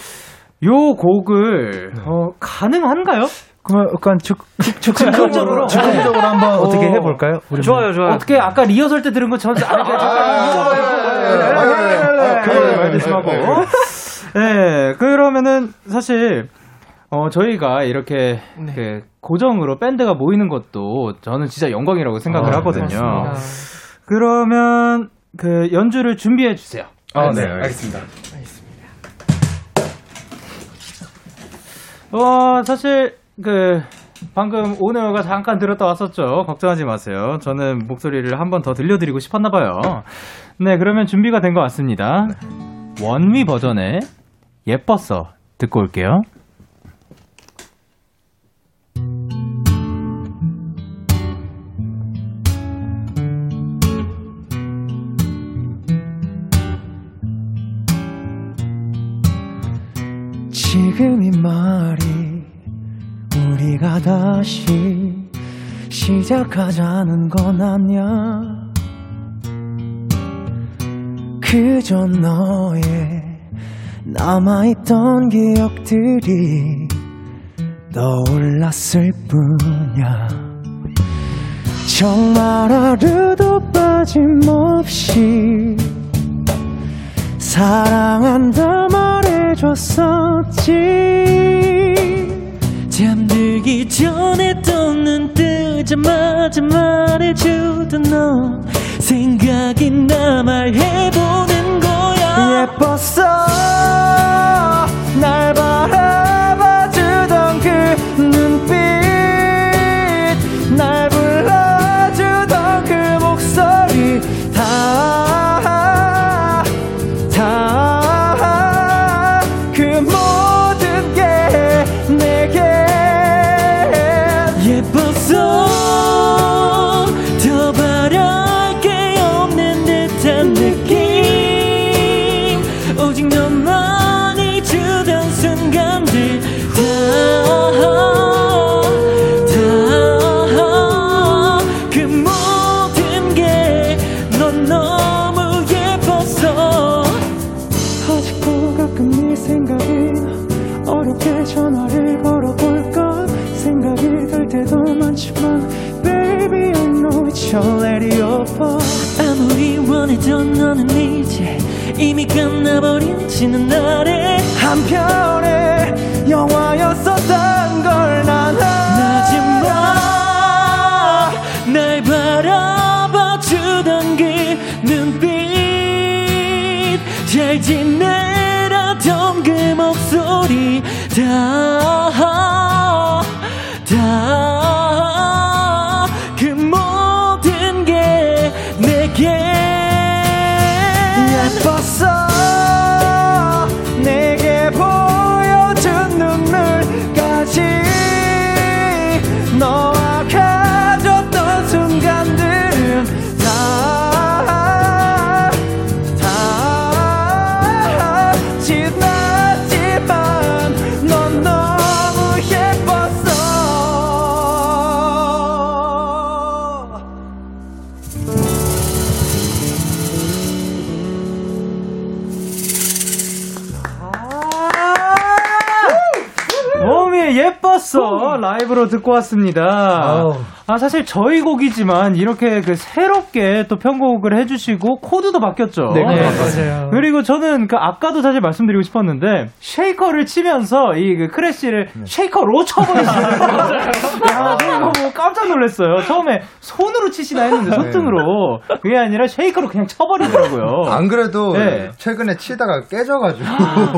요 곡을, 어, 가능한가요? 그러면 약간 즉, 즉흥적으로, 즉흥적으로 한번 어떻게 해볼까요? 우리 좋아요, 좋아요. 어떻게 아까 리허설 때 들은 것처럼 안 해도 조심하고. 네, 그러면은 사실 어 저희가 이렇게 그 고정으로 밴드가 모이는 것도 저는 진짜 영광이라고 생각을 아, 하거든요. 맞습니다. 그러면 그 연주를 준비해 주세요. 아, 네, 알겠습니다. 어, 사실, 그, 방금 오늘가 잠깐 들었다 왔었죠. 걱정하지 마세요. 저는 목소리를 한 번 더 들려드리고 싶었나 봐요. 네, 그러면 준비가 된 것 같습니다. 원미 버전의 예뻤어. 듣고 올게요. 우리가 다시 시작하자는 건 아냐 그저 너의 남아있던 기억들이 떠올랐을 뿐이야. 정말 하루도 빠짐없이 사랑한다 말해줬었지 잠들기 전에 또 눈 뜨자마자 말해주던 너. 생각이 나 말해보는 거야. 예뻤어. 날 바라 지난 날에 한편의 영화였었던 걸난 하지마 날 바라봐 주던 그 눈빛. 잘 지내라던 그 목소리. 다 다 벌써 어. 라이브로 듣고 왔습니다. 아우. 사실 저희 곡이지만 이렇게 그 새롭게 또 편곡을 해주시고 코드도 바뀌었죠. 네, 맞아요. 그리고 저는 그 아까도 사실 말씀드리고 싶었는데 쉐이커를 치면서 이 그 crash를 쉐이커로 쳐버리시는 [laughs] 거예요. 야, 저 이거 보고 깜짝 놀랐어요. 처음에 손으로 치시나 했는데 손등으로 그게 아니라 쉐이커로 그냥 쳐버리더라고요. 안 그래도 네. 최근에 치다가 깨져가지고.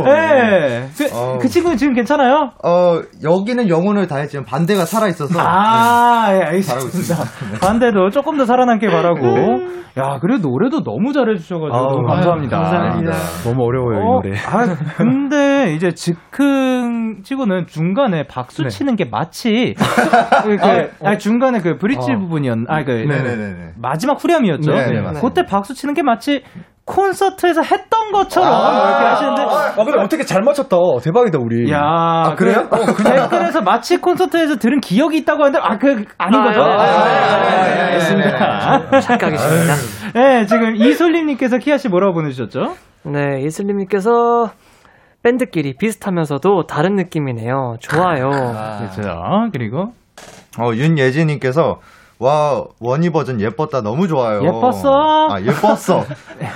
네. 그, 어. 그 친구는 지금 괜찮아요? 어, 여기는 영혼을 다했지만 반대가 살아 있어서. 아, 예, 네. 알겠습니다. 반대도 조금 더 살아남길 바라고. 야, 그래도 노래도 너무 잘해주셔가지고 아우, 너무 감사합니다. 감사합니다. 너무 어려워요, 어, 이 노래. 아, 근데 이제 즉흥 치고는 중간에 박수 네. 치는 게 마치 [laughs] 그, 그, 아니, 중간에 그 브릿지 어. 부분이었, 아, 그 네네네네. 마지막 후렴이었죠. 네, 네, 맞습니다. 그때 박수 치는 게 마치 콘서트에서 했던 것처럼 아, 이렇게 하시는데 아, 근데 어떻게 잘 맞췄다. 대박이다, 우리. 야, 아, 그래요? 그, 어, 댓글에서 마치 콘서트에서 들은 기억이 있다고 하는데, 아, 그, 아닌 거죠? 아, 아, 아, 아, 예, 알겠습니다. 착각이십니다. 네, 지금 이솔님님께서 키아씨 뭐라고 보내주셨죠? 네, 이슬님께서 밴드끼리 비슷하면서도 다른 느낌이네요. 좋아요. 그렇죠. 그리고, 어, 윤예진님께서 와 원희 버전 예뻤다 너무 좋아요. 예뻤어? 아 예뻤어.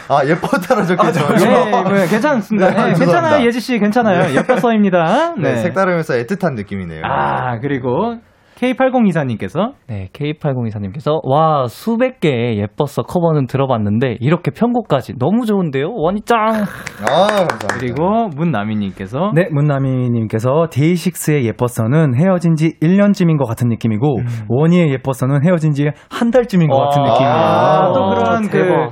아 예뻤다로 적혀있어요. 네, 뭐, 괜찮습니다. 네, 네. 괜찮아요, 예지 씨, 괜찮아요. 예뻐서입니다. 네, 네. 색다르면서 애틋한 느낌이네요. 아, 그리고, K8024님께서, 네, K8024님께서 와 수백 개의 예뻤어 커버는 들어봤는데 이렇게 편곡까지 너무 좋은데요 원이 짱아 감사합니다. 그리고 문나미 님께서, 네, 문나미 님께서 데이식스의 예뻤어는 헤어진 지 1년쯤인 것 같은 느낌이고, 원희의 예뻤어는 헤어진 지 한 달쯤인 것 같은 와. 느낌이에요. 아, 또 아, 그런 그, 대박.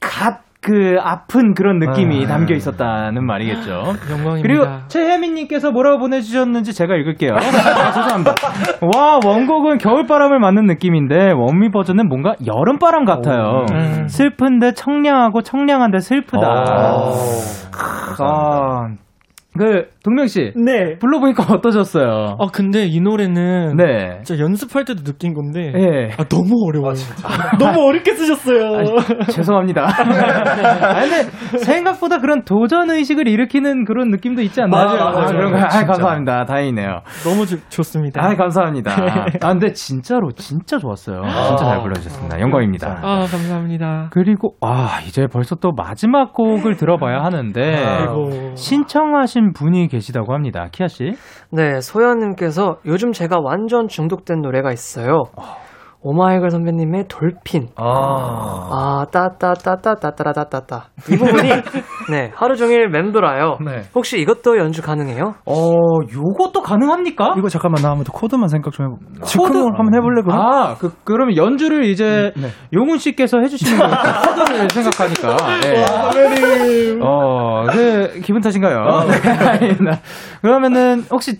갓, 그, 아픈 그런 느낌이 아. 담겨 있었다는 말이겠죠. 영광입니다. 그리고 최혜민님께서 뭐라고 보내주셨는지 제가 읽을게요. 아, 죄송합니다. 와 원곡은 겨울바람을 맞는 느낌인데 원미 버전은 뭔가 여름바람 같아요. 음. 슬픈데 청량하고 청량한데 슬프다. 아, 그 동명 씨 네. 불러보니까 어떠셨어요? 아, 근데 이 노래는 네. 진짜 연습할 때도 느낀 건데 예. 아, 너무 어려워요. [laughs] 너무 어렵게 쓰셨어요. 죄송합니다. [laughs] 아, 근데 생각보다 그런 도전 의식을 일으키는 그런 느낌도 있지 않나요? 맞아요, 맞아요. 아, 진짜. 감사합니다. 다행이네요. 너무 좋- 좋습니다. 아, 감사합니다. [laughs] 아, 근데 진짜로 진짜 좋았어요. 진짜 잘 불러주셨습니다. 영광입니다. 아, 감사합니다. 그리고 아 이제 벌써 또 마지막 곡을 들어봐야 하는데 아이고. 신청하신 분이 계시다고 합니다. 키아 씨. 네, 소연님께서 요즘 제가 완전 중독된 노래가 있어요. 오마이걸 선배님의 돌핀. 아, 따따따따따따따따. 이 부분이, [laughs] 네, 하루 종일 맴돌아요. 네. 혹시 이것도 연주 가능해요? 어 요것도 가능합니까? 이거 잠깐만, 나 한번 더 코드만 생각 좀 해보. 즉흥을 한번 해볼래, 그럼? 아, 그, 그러면 연주를 이제 네. 용훈 씨께서 해주시는 거 코드를 [laughs] 생각하니까. 네. 어, 그, 기분 탓인가요? 네, [laughs] 아닙니다. 그러면은, 혹시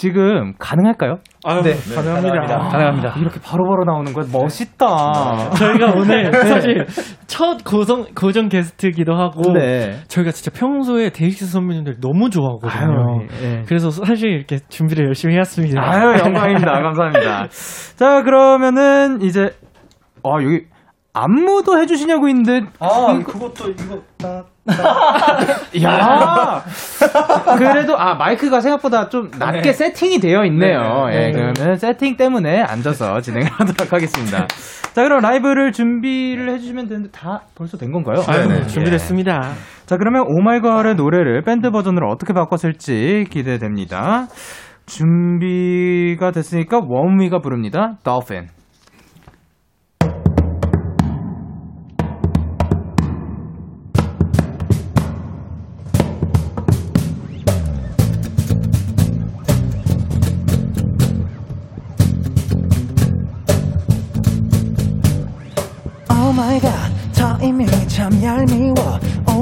지금 가능할까요? 아, 네, 가능합니다. 가능합니다. 이렇게 바로 바로 나오는 거 멋있다. 저희가 오늘 사실 첫 고정, 고정 게스트기도 하고 네. 저희가 진짜 평소에 데이식스 선배님들 너무 좋아하거든요. 아유, 예. 그래서 사실 이렇게 준비를 열심히 해왔습니다. 아유, 영광입니다. 감사합니다. [laughs] 자, 그러면은, 이제, 아, 여기, 안무도 해주시냐고 있는데. 아, 그것도, 이거, 나. 야 그래도, 아, 마이크가 생각보다 좀 낮게 세팅이 되어 있네요. 네, 네, 예, 네. 그러면 세팅 때문에 앉아서 진행을 하도록 하겠습니다. 자, 그럼 라이브를 준비를 해주시면 되는데, 다 벌써 된 건가요? 아유, 네네. 준비됐습니다. 자, 그러면 오마이걸의 노래를 밴드 버전으로 어떻게 바꿨을지 기대됩니다. 준비가 됐으니까 원위가 부릅니다. Dolphin.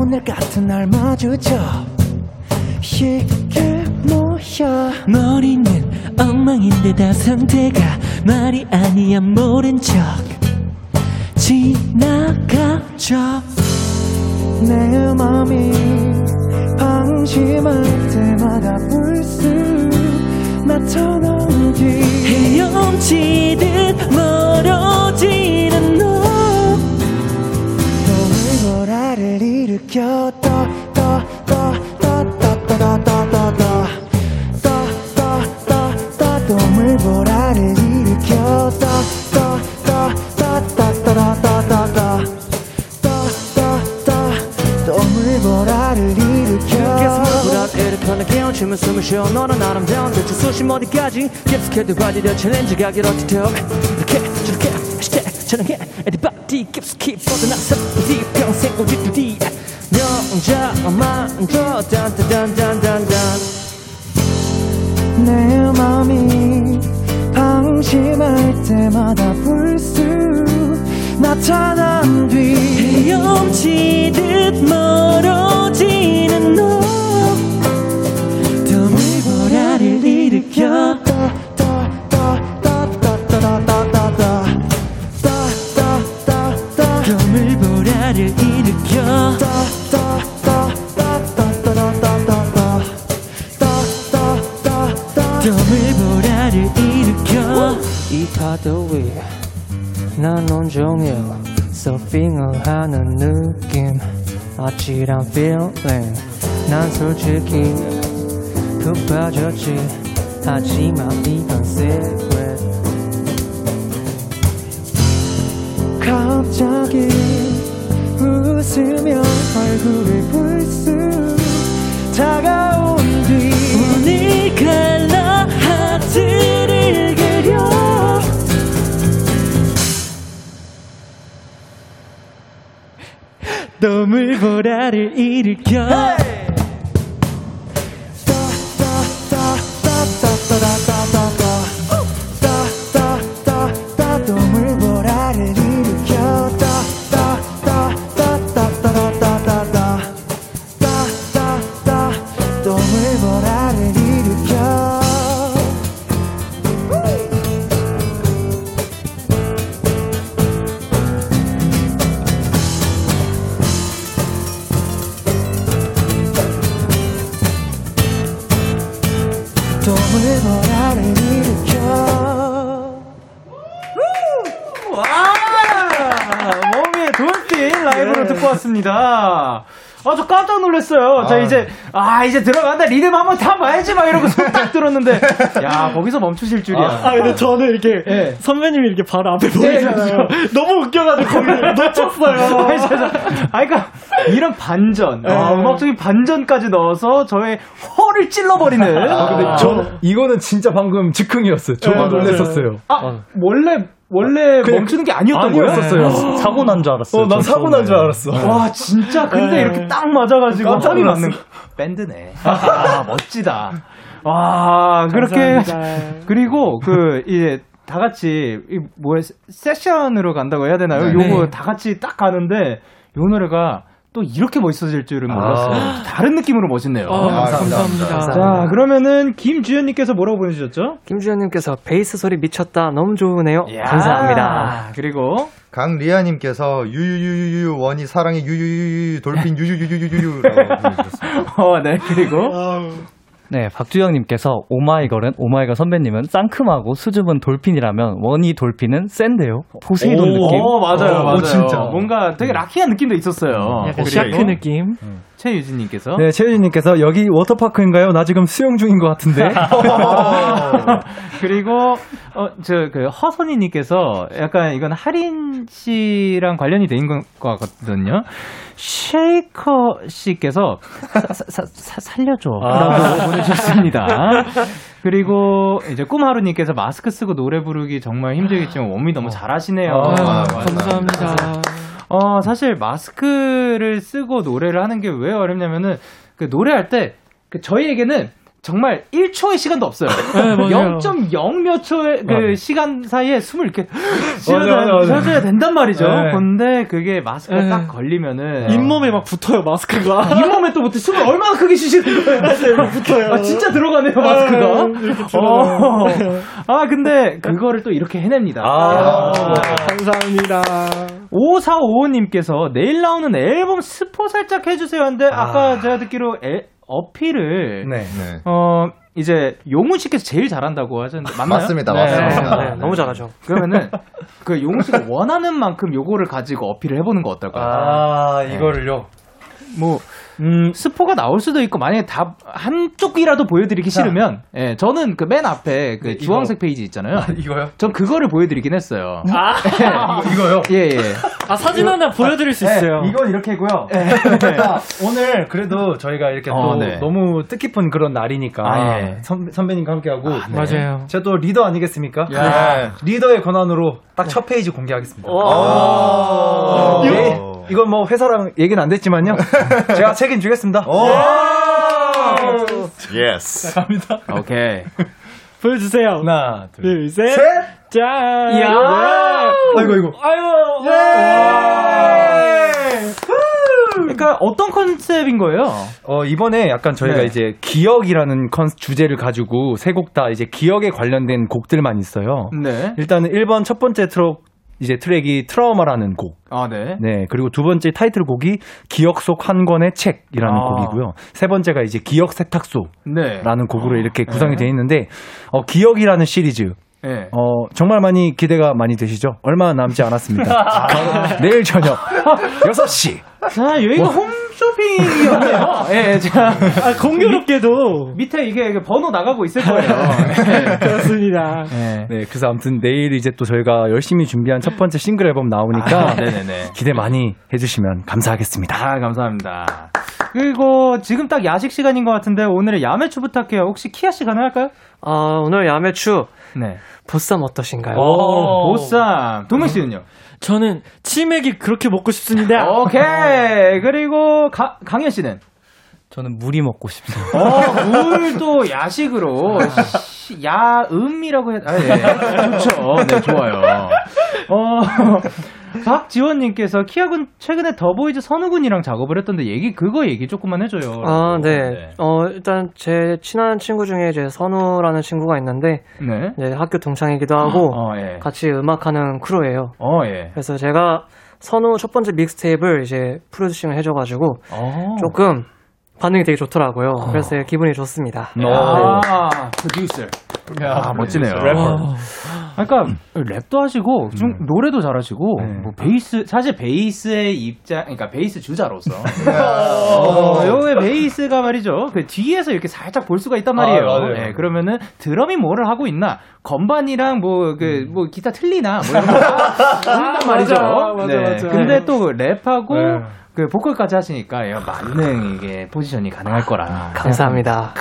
오늘 같은 날 마주쳐 이게 뭐야 머리는 엉망인데 다 상태가 말이 아니야 모른 척 지나가죠. 내 맘이 방심할 때마다 불쑥 나타나기 헤엄치듯 멀어지는 너. 또 의거라를 느껴 떠떠떠떠떠떠떠떠떠 떠떠떠떠떠물 보라를 일으켜 떠떠떠떠떠떠떠떠 떠떠떠떠물 보라를 일으켜 이렇게 하나 깨워주면 숨을 쉬어 너는 아름다운 대체 수심 어디까지 깊숙해도 바디려 챌린지가 길어지죠 이렇게 저렇게 시대 촬영해 에디바디 깊숙이 뻗어나서 어디 줘 딴딴딴딴딴딴 내 맘이 방심할 때마다 불쑥 나타난 뒤 헤엄치듯 종일 서핑을 하는 느낌. 아찔한 feeling. 난 솔직히 푹 빠졌지. 하지만 이건 secret. 갑자기 웃으며 얼굴을 불쑥 다가온 뒤. 갈 너물 보라를 일으켜. 너 듣고 왔습니다. 아, 저 깜짝 놀랐어요. 자, 아. 이제, 아, 이제 들어간다. 리듬 한번 타봐야지. 막 이러고 손 딱 들었는데, 야, 거기서 멈추실 줄이야. 아, 근데 저는 이렇게 예. 선배님이 이렇게 바로 앞에 보이잖아요. 너무 웃겨가지고 거기를 놓쳤어요. [laughs] 아니. 아, 그러니까 이런 반전, 아, 네. 음악적인 반전까지 넣어서 저의 허를 찔러버리는. 아, 근데 저 이거는 진짜 방금 즉흥이었어요. 저도 네, 놀랐었어요. 아, 원래 원래 그냥 멈추는 게 아니었던 거예요? 아니었었어요. 사고 난 줄 알았어요. 어, 난전 사고 난 줄. 알았어. 와 진짜 근데 네. 이렇게 딱 맞아가지고 깜짝. 맞는 밴드네. 아 멋지다. 와 그렇게. [laughs] 그리고 그 이제 다 같이 이 뭐야 세션으로 간다고 해야 되나요? 네. 요거 다 같이 딱 가는데 요 노래가 또 이렇게 멋있어질 줄은 몰랐어요. 아. 다른 느낌으로 멋있네요. 아, 감사합니다. 감사합니다. 자 그러면은 김주현님께서 뭐라고 보내주셨죠? 김주현님께서 베이스 소리 미쳤다. 너무 좋으네요. 이야. 감사합니다. 그리고 강리아님께서 유유유유유 원위 사랑의 유유유유 Dolphin [laughs] 보내주셨어요. 어, 네 그리고 네, 박주영님께서 오마이걸은 오마이걸 선배님은 상큼하고 수줍은 Dolphin이라면 원위 Dolphin은 센데요. 포세이돈 느낌. 어, 맞아요, 어, 맞아요. 진짜. 뭔가 되게 rocky한 느낌도 있었어요. 약간 그리고 shark 느낌. 최유진님께서 네, 최유진님께서 여기 워터파크인가요? 나 지금 수영 중인 것 같은데. [laughs] 그리고 어저그 허선이님께서 약간 이건 하린 씨랑 관련이 돼 있는 것 같거든요. 쉐이커 씨께서 사, 사, 사, 살려줘라고 아. 보내주셨습니다. 그리고 이제 꿈하루님께서 마스크 쓰고 노래 부르기 정말 힘들겠지만 원미 너무 잘하시네요. 아, 아, 감사합니다. 어, 사실 마스크를 쓰고 노래를 하는 게 왜 어렵냐면은 그 노래할 때 그 저희에게는 정말 1초의 시간도 없어요. [laughs] 네, 맞아요. 0.0몇 초의 그 맞아요. 시간 사이에 숨을 이렇게. [laughs] 쉬어줘야 된단 말이죠. 네. 근데 그게 마스크가 네. 딱 걸리면은 잇몸에 막 붙어요, 마스크가. 잇몸에 또 붙어 숨을 얼마나 크게 쉬시는 거예요. 붙어요. 아, 진짜 들어가네요, 마스크가. 네. 어. 아, 근데 그거를 또 이렇게 해냅니다. 아. 감사합니다. 5455님께서 내일 나오는 앨범 스포 살짝 해주세요 하는데 아 까 제가 듣기로 애- 어필을 네. 네. 어 이제 용훈 씨께서 제일 잘한다고 하셨는데 맞나요? 맞습니다, 네. 맞습니다. 네, 너무 잘하죠. 그러면은 그 용훈 씨가 원하는 만큼 요거를 가지고 어필을 해보는 거 어떨까요? 아, 이거를요. 뭐 음, 스포가 나올 수도 있고 만약에 다 한쪽이라도 보여드리기 자. 싫으면 예, 저는 그 맨 앞에 그 네, 주황색. 페이지 있잖아요. 이거요? 전 그거를 보여드리긴 했어요. 아, 이거, [laughs] 이거요? 예, 예. 아 사진 하나 보여드릴 수 있어요. 네, 이건 이렇게고요. 자, 오늘 그래도 저희가 이렇게 어, 또 네. 너무 뜻깊은 그런 날이니까 아, 예. 선, 선배님과 함께하고 네. 맞아요. 제가 또 리더 아니겠습니까? 예. 네. 리더의 권한으로 딱 첫 페이지 공개하겠습니다. 오. 네. 이건 뭐 회사랑 얘기는 안 됐지만요. [laughs] 제가 책임지겠습니다. Yes. 갑니다. 오케이. [laughs] 보여주세요. 하나, 둘, 둘, 셋. 셋. 짠. 이야. 아이고, 아이고. 아이고. 그러니까 어떤 컨셉인 거예요? 어, 이번에 약간 저희가 네. 이제 기억이라는 컨 주제를 가지고 세 곡 다 이제 기억에 관련된 곡들만 있어요. 네. 일단은 1번 첫 번째 트랙 이제 트랙이 트라우마라는 곡. 아, 네. 네. 그리고 두 번째 타이틀곡이 기억 속 한 권의 책이라는 아. 곡이고요. 세 번째가 이제 기억 세탁소라는 네. 곡으로 이렇게 구성이 되어 있는데 어, 기억이라는 시리즈 네. 어, 정말 많이 기대가 많이 되시죠? 얼마 남지 않았습니다. 바로 [laughs] 내일 저녁 6시. 자, 여기가 뭐? 홈 쇼핑이었네요. [laughs] 예, 자. 아, 공교롭게도. 밑에 이게 이게 번호 나가고 있을 거예요. 예. [laughs] 그렇습니다. 예. 네, 그래서 아무튼 내일 이제 또 저희가 열심히 준비한 첫 번째 싱글 앨범 나오니까 아, 네네네. 기대 많이 해주시면 감사하겠습니다. 아, 감사합니다. 그리고 지금 딱 야식 시간인 것 같은데 오늘의 야매추 부탁해요. 혹시 키아 씨 가능할까요? 아, 오늘 야매추 네. 보쌈 어떠신가요? 오, 보쌈. 도민 씨는요? 저는 치맥이 그렇게 먹고 싶습니다. 오케이. 그리고 가, 강현 씨는? 저는 물이 먹고 싶습니다. 어, 물도 야식으로 [laughs] 시- 야음이라고 해. 아, 네. 좋죠. 네, 좋아요. 어, [laughs] 박지원님께서 키아군 최근에 더보이즈 선우군이랑 작업을 했던데 얘기 그거 얘기 조금만 해줘요. 아, 네. 어, 일단 제 친한 친구 중에 이제 선우라는 친구가 있는데 네. 이제 학교 동창이기도 하고 어, 예. 같이 음악하는 crew예요. 어, 예. 그래서 제가 선우 첫 번째 mixtape를 이제 프로듀싱을 해줘가지고 어. 조금 반응이 되게 좋더라고요. 그래서 되게 기분이 좋습니다. 아, 프로듀서. 야, 멋지네요. 래퍼. 그러니까 랩도 하시고 좀 노래도 잘하시고 네. 뭐 베이스 사실 베이스의 입장 그러니까 베이스 주자로서 [laughs] 어, 요의 베이스가 말이죠 그 뒤에서 이렇게 살짝 볼 수가 있단 말이에요. 아. 예, 그러면은 드럼이 뭐를 하고 있나 건반이랑 뭐그 뭐 기타 틀리나 뭐 이런 거 [laughs] 모른단 말이죠. 맞아, 맞아, 네. 맞아. 근데 또 랩하고 네. 그 보컬까지 하시니까 야, 만능 이게 포지션이 가능할 거라. 감사합니다.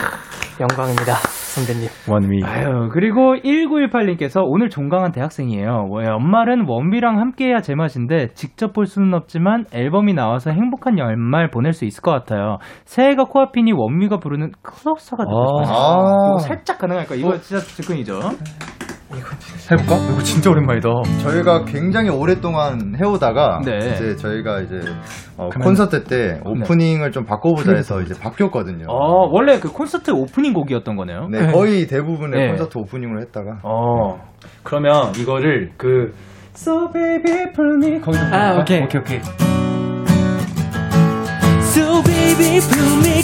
영광입니다, 선배님. 원위. 아유, 그리고 1918님께서 오늘 종강한 대학생이에요. 뭐, 연말은 원비랑 함께해야 제맛인데 직접 볼 수는 없지만 앨범이 나와서 행복한 연말 보낼 수 있을 것 같아요. 새해가 코앞이니 원미가 부르는 클로서가 듣고 싶어요. 아. 이거 살짝 가능할까? 이거 진짜 즉흥이죠. 해볼까? 이거 진짜 오랜만이다. 저희가 굉장히 오랫동안 해오다가 네. 이제 저희가 이제 어, 그러면- 콘서트 때 오프닝을 좀 바꿔보자 해서 이제 바뀌었거든요. 어, 원래 그 콘서트 오프닝 곡이었던 거네요. 네, 거의 대부분의 네. 콘서트 오프닝으로 했다가 어. 그러면 이거를 그 So baby pull me 거기서 아? 오케이. 오케이 오케이. So baby, pull me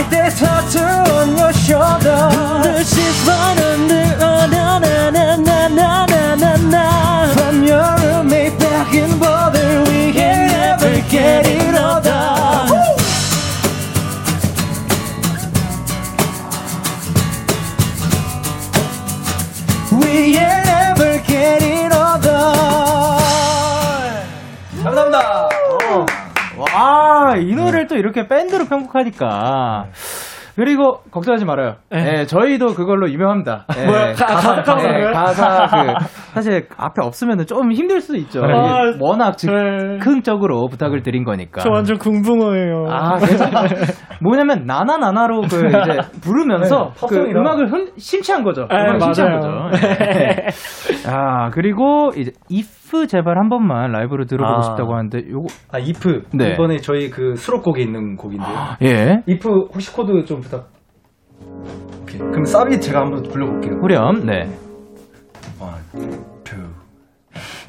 like that tattoo on your shoulder. The sheets run under, oh na na na na na na na na. From your roommate back in Boulder, we can never get it 이 이렇게 밴드로 편곡하니까. 그리고 걱정하지 말아요. 예, 저희도 그걸로 유명합니다. 예, 뭐야, 가- 가- 가사 예? 가사 그 사실 앞에 없으면 좀 힘들 수도 있죠. 아, 워낙 네. 즉흥적으로 부탁을 드린 거니까. 저 완전 궁붕어예요. 아, 괜찮아. 뭐냐면 나나나나로 그 [laughs] 이제 부르면서 네, 그. 음악을 흔, 심취한 거죠. 네, 음악을 심취한. 거죠. 네. 아 그리고 이제 if 제발 한 번만 라이브로 들어보고 아. 싶다고 하는데 요거 아 If 네. 이번에 저희 그 수록곡에 있는 곡인데요. 예 If 혹시 코드 좀 부탁. 오케이. 그럼 사비 제가 한번 불러볼게요. 후렴 네. One, two.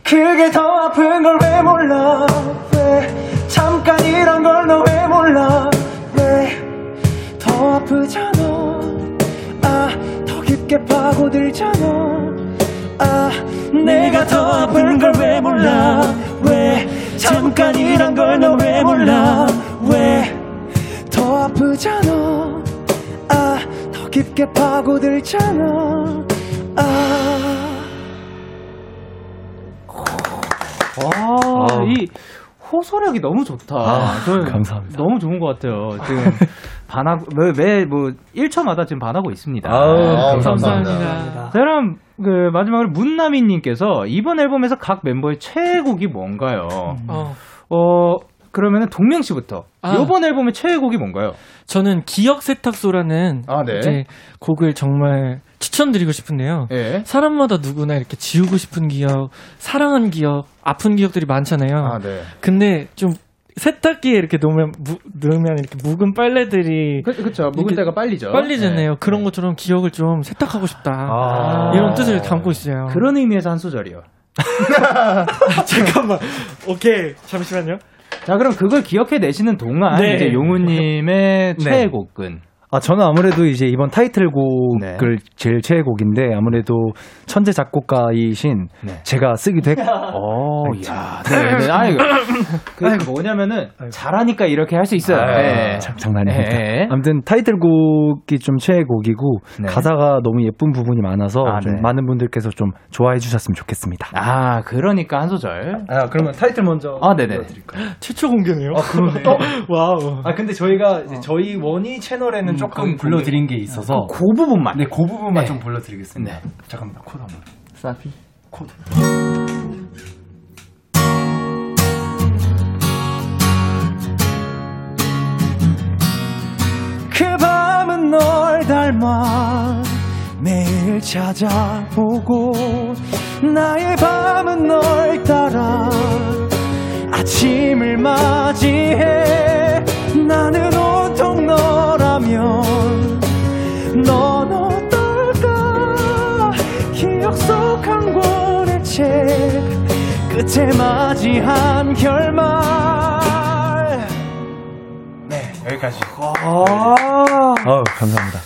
그게 더 아픈 걸 왜 몰라 왜 잠깐이란 걸너 왜 몰라 왜 더 아프잖아 아 더 깊게 파고들잖아 아 내가 더 아픈 걸 왜 몰라 왜 잠깐이란 걸 너 왜 몰라 왜 더 아프잖아 아 더 깊게 파고들잖아 아 와, 이 호소력이 너무 좋다. 아, 감사합니다. 너무 좋은 것 같아요. 지금 [laughs] 반하고 매뭐 1초마다 지금 반하고 있습니다. 아우, 네. 감사합니다. 자, 그럼 그 마지막으로 문나미님께서 이번 앨범에서 각 멤버의 최애곡이 뭔가요? 어. 어 그러면은 동명 씨부터 아. 이번 앨범의 최애곡이 뭔가요? 저는 기억 세탁소라는 아, 네. 이제 곡을 정말 추천드리고 싶은데요. 예. 사람마다 누구나 이렇게 지우고 싶은 기억, 사랑한 기억, 아픈 기억들이 많잖아요. 아, 네. 근데 좀 세탁기에 이렇게 놓으면 무, 넣으면 이렇게 묵은 빨래들이 그, 그쵸. 묵을 이렇게 때가 빨리죠. 빨리잖아요. 네. 그런 것처럼 기억을 좀 세탁하고 싶다. 아. 이런 뜻을 담고 있어요. 그런 의미에서 한 소절이요. [laughs] 잠깐만. 오케이. 잠시만요. 자, 그럼 그걸 기억해 내시는 동안 네. 이제 용우님의 네. 최애곡은 아, 저는 아무래도 이제 이번 타이틀곡을 네. 제일 최애곡인데 아무래도 천재 작곡가이신 네. 제가 쓰기도 했고. [laughs] 어, 야, 네, 네. 아니, [laughs] 그 뭐냐면은 잘하니까 이렇게 할 수 있어요. 아, 네. 장- 장난입니다. 네. 아무튼 타이틀곡이 좀 최애곡이고 네. 가사가 너무 예쁜 부분이 많아서 아, 좀 네. 많은 분들께서 좀 좋아해 주셨으면 좋겠습니다. 아, 그러니까 한 소절. 아, 그러면 타이틀 먼저 아, 네네. 최초 공개네요. 아, 그러네. [laughs] Wow. 아, 근데 저희가 이제 저희 원위 채널에는 조금 불러드린 게 있어서 그 부분만. 네, 그 부분만 네. 좀 불러드리겠습니다. 네. 잠깐만, 코드 한번. 사비. 코드. 그 밤은 널 닮아 매일 찾아보고 나의 밤은 널 따라 아침을 맞이해 나는 온통 너라면 넌 어떨까 기억 속 한 권의 책 끝에 맞이한 결말 네, 여기까지. 아, 아우, 감사합니다.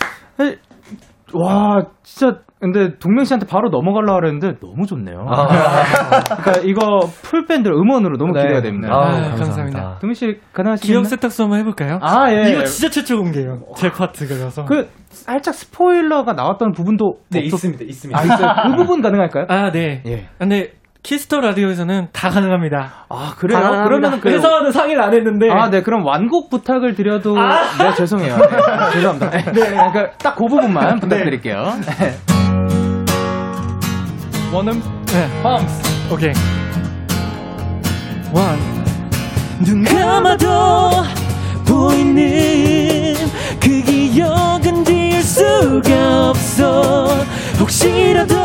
와, 진짜, 근데 동명 씨한테 바로 넘어가려고 그랬는데 너무 좋네요. 그러니까 이거 full 밴드 음원으로 너무 네. 기대가 됩니다. 아우, 아, 감사합니다. 감사합니다. 동명 씨 가능하시겠나요? 기억 세탁소 한번 해볼까요? 아, 예. 이거 진짜 최초 공개예요. 제 파트가 아니라서. 그 살짝 스포일러가 나왔던 부분도 네, 없었- 있습니다. 있습니다. 아, 있어요. 그 부분 가능할까요? 아, 네. 예. 근데 Kiss the Radio에서는 다 가능합니다. 아, 그래요? 가능합니다. 그러면은 그 회사와는 상의를 안 했는데 아, 네. 그럼 완곡 부탁을 드려도 네, 죄송해요. 네, 죄송합니다. [laughs] 네. 그러니까 딱 그 부분만 부탁드릴게요. 네. [laughs] 원음 네. 펌스. 오케이. 원. 눈 감아도 보이는 그 기억은 지울 수가 없어 혹시라도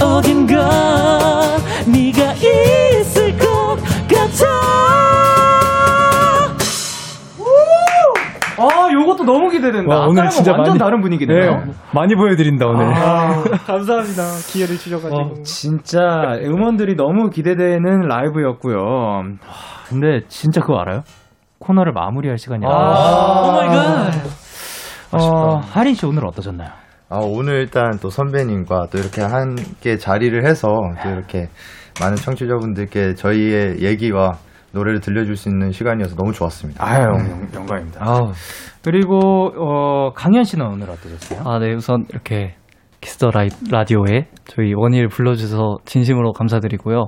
어딘가 네가 있을 것 같아 아, 요것도 너무 기대된다. 와, 오늘 진짜 완전 많이- 다른 분위기네요. 네, 많이 보여드린다, 오늘. 아, [laughs] 감사합니다. 기회를 주셔가지고. 어, 진짜 음원들이 너무 기대되는 라이브였고요. 와, 근데 진짜 그거 알아요? 코너를 마무리할 시간이 다 oh my god. 어, 하린 씨 오늘 어떠셨나요? 아, 오늘 일단 또 선배님과 또 이렇게 함께 자리를 해서 또 이렇게 많은 청취자분들께 저희의 얘기와 노래를 들려줄 수 있는 시간이어서 너무 좋았습니다. 아유, 영, 영광입니다. 아우, 그리고 어, 강현 씨는 오늘 어떠셨어요? 아, 네. 우선 이렇게 키스 더 라이, 라디오에 저희 원위를 불러주셔서 진심으로 감사드리고요.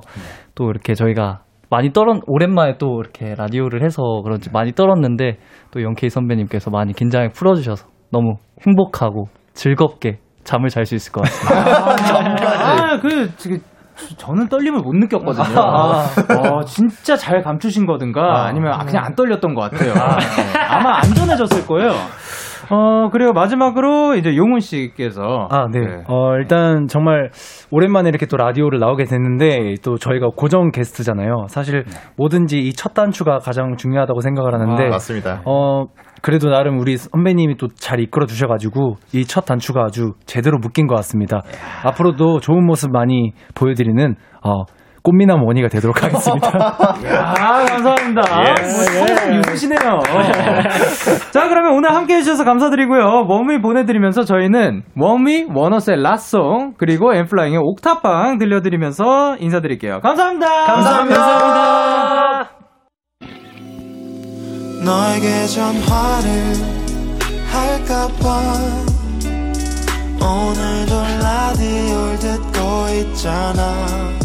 또 이렇게 저희가 많이 떨었, 오랜만에 또 이렇게 라디오를 해서 그런지 많이 떨었는데 또 영케이 선배님께서 많이 긴장을 풀어주셔서 너무 행복하고 즐겁게 잠을 잘 수 있을 것 같습니다. 아, [laughs] 그, 그, 저는 떨림을 못 느꼈거든요. 아. 어, 진짜 잘 감추신 거든가 아니면 아, 그냥 안 떨렸던 것 같아요. 네. 아마 안 전해졌을 거예요. 어, 그리고 마지막으로 이제 용훈 씨께서. 아, 네. 어, 일단 정말 오랜만에 이렇게 또 라디오를 나오게 됐는데 또 저희가 고정 게스트잖아요. 사실 뭐든지 이 첫 단추가 가장 중요하다고 생각을 하는데 아, 맞습니다. 어, 그래도 나름 우리 선배님이 또 잘 이끌어 주셔 가지고 이 첫 단추가 아주 제대로 묶인 것 같습니다. 앞으로도 좋은 모습 많이 보여 드리는 어, 꽃미남 원희가 되도록 하겠습니다. [laughs] 아, 감사합니다. 예. 성공 유수시네요. [laughs] 자, 그러면 오늘 함께 해주셔서 감사드리고요. 웜위 보내드리면서 저희는 웜위 원어스의 라송, 그리고 엠플라잉의 옥탑방 들려드리면서 인사드릴게요. 감사합니다. 감사합니다. 너에게 전화를 할까봐 오늘도 라디오를 듣고 있잖아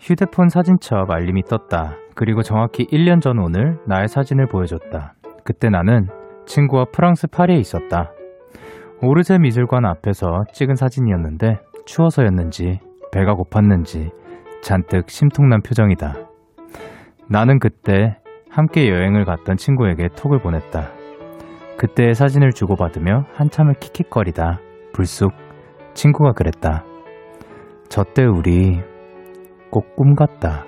휴대폰 사진첩 알림이 떴다. 그리고 정확히 1년 전 오늘 나의 사진을 보여줬다. 그때 나는 친구와 프랑스 파리에 있었다. 오르세 미술관 앞에서 찍은 사진이었는데 추워서였는지 배가 고팠는지 잔뜩 심통난 표정이다. 나는 그때 함께 여행을 갔던 친구에게 톡을 보냈다. 그때의 사진을 주고받으며 한참을 킥킥거리다 불쑥 친구가 그랬다. 저때 우리 꼭 꿈 같다.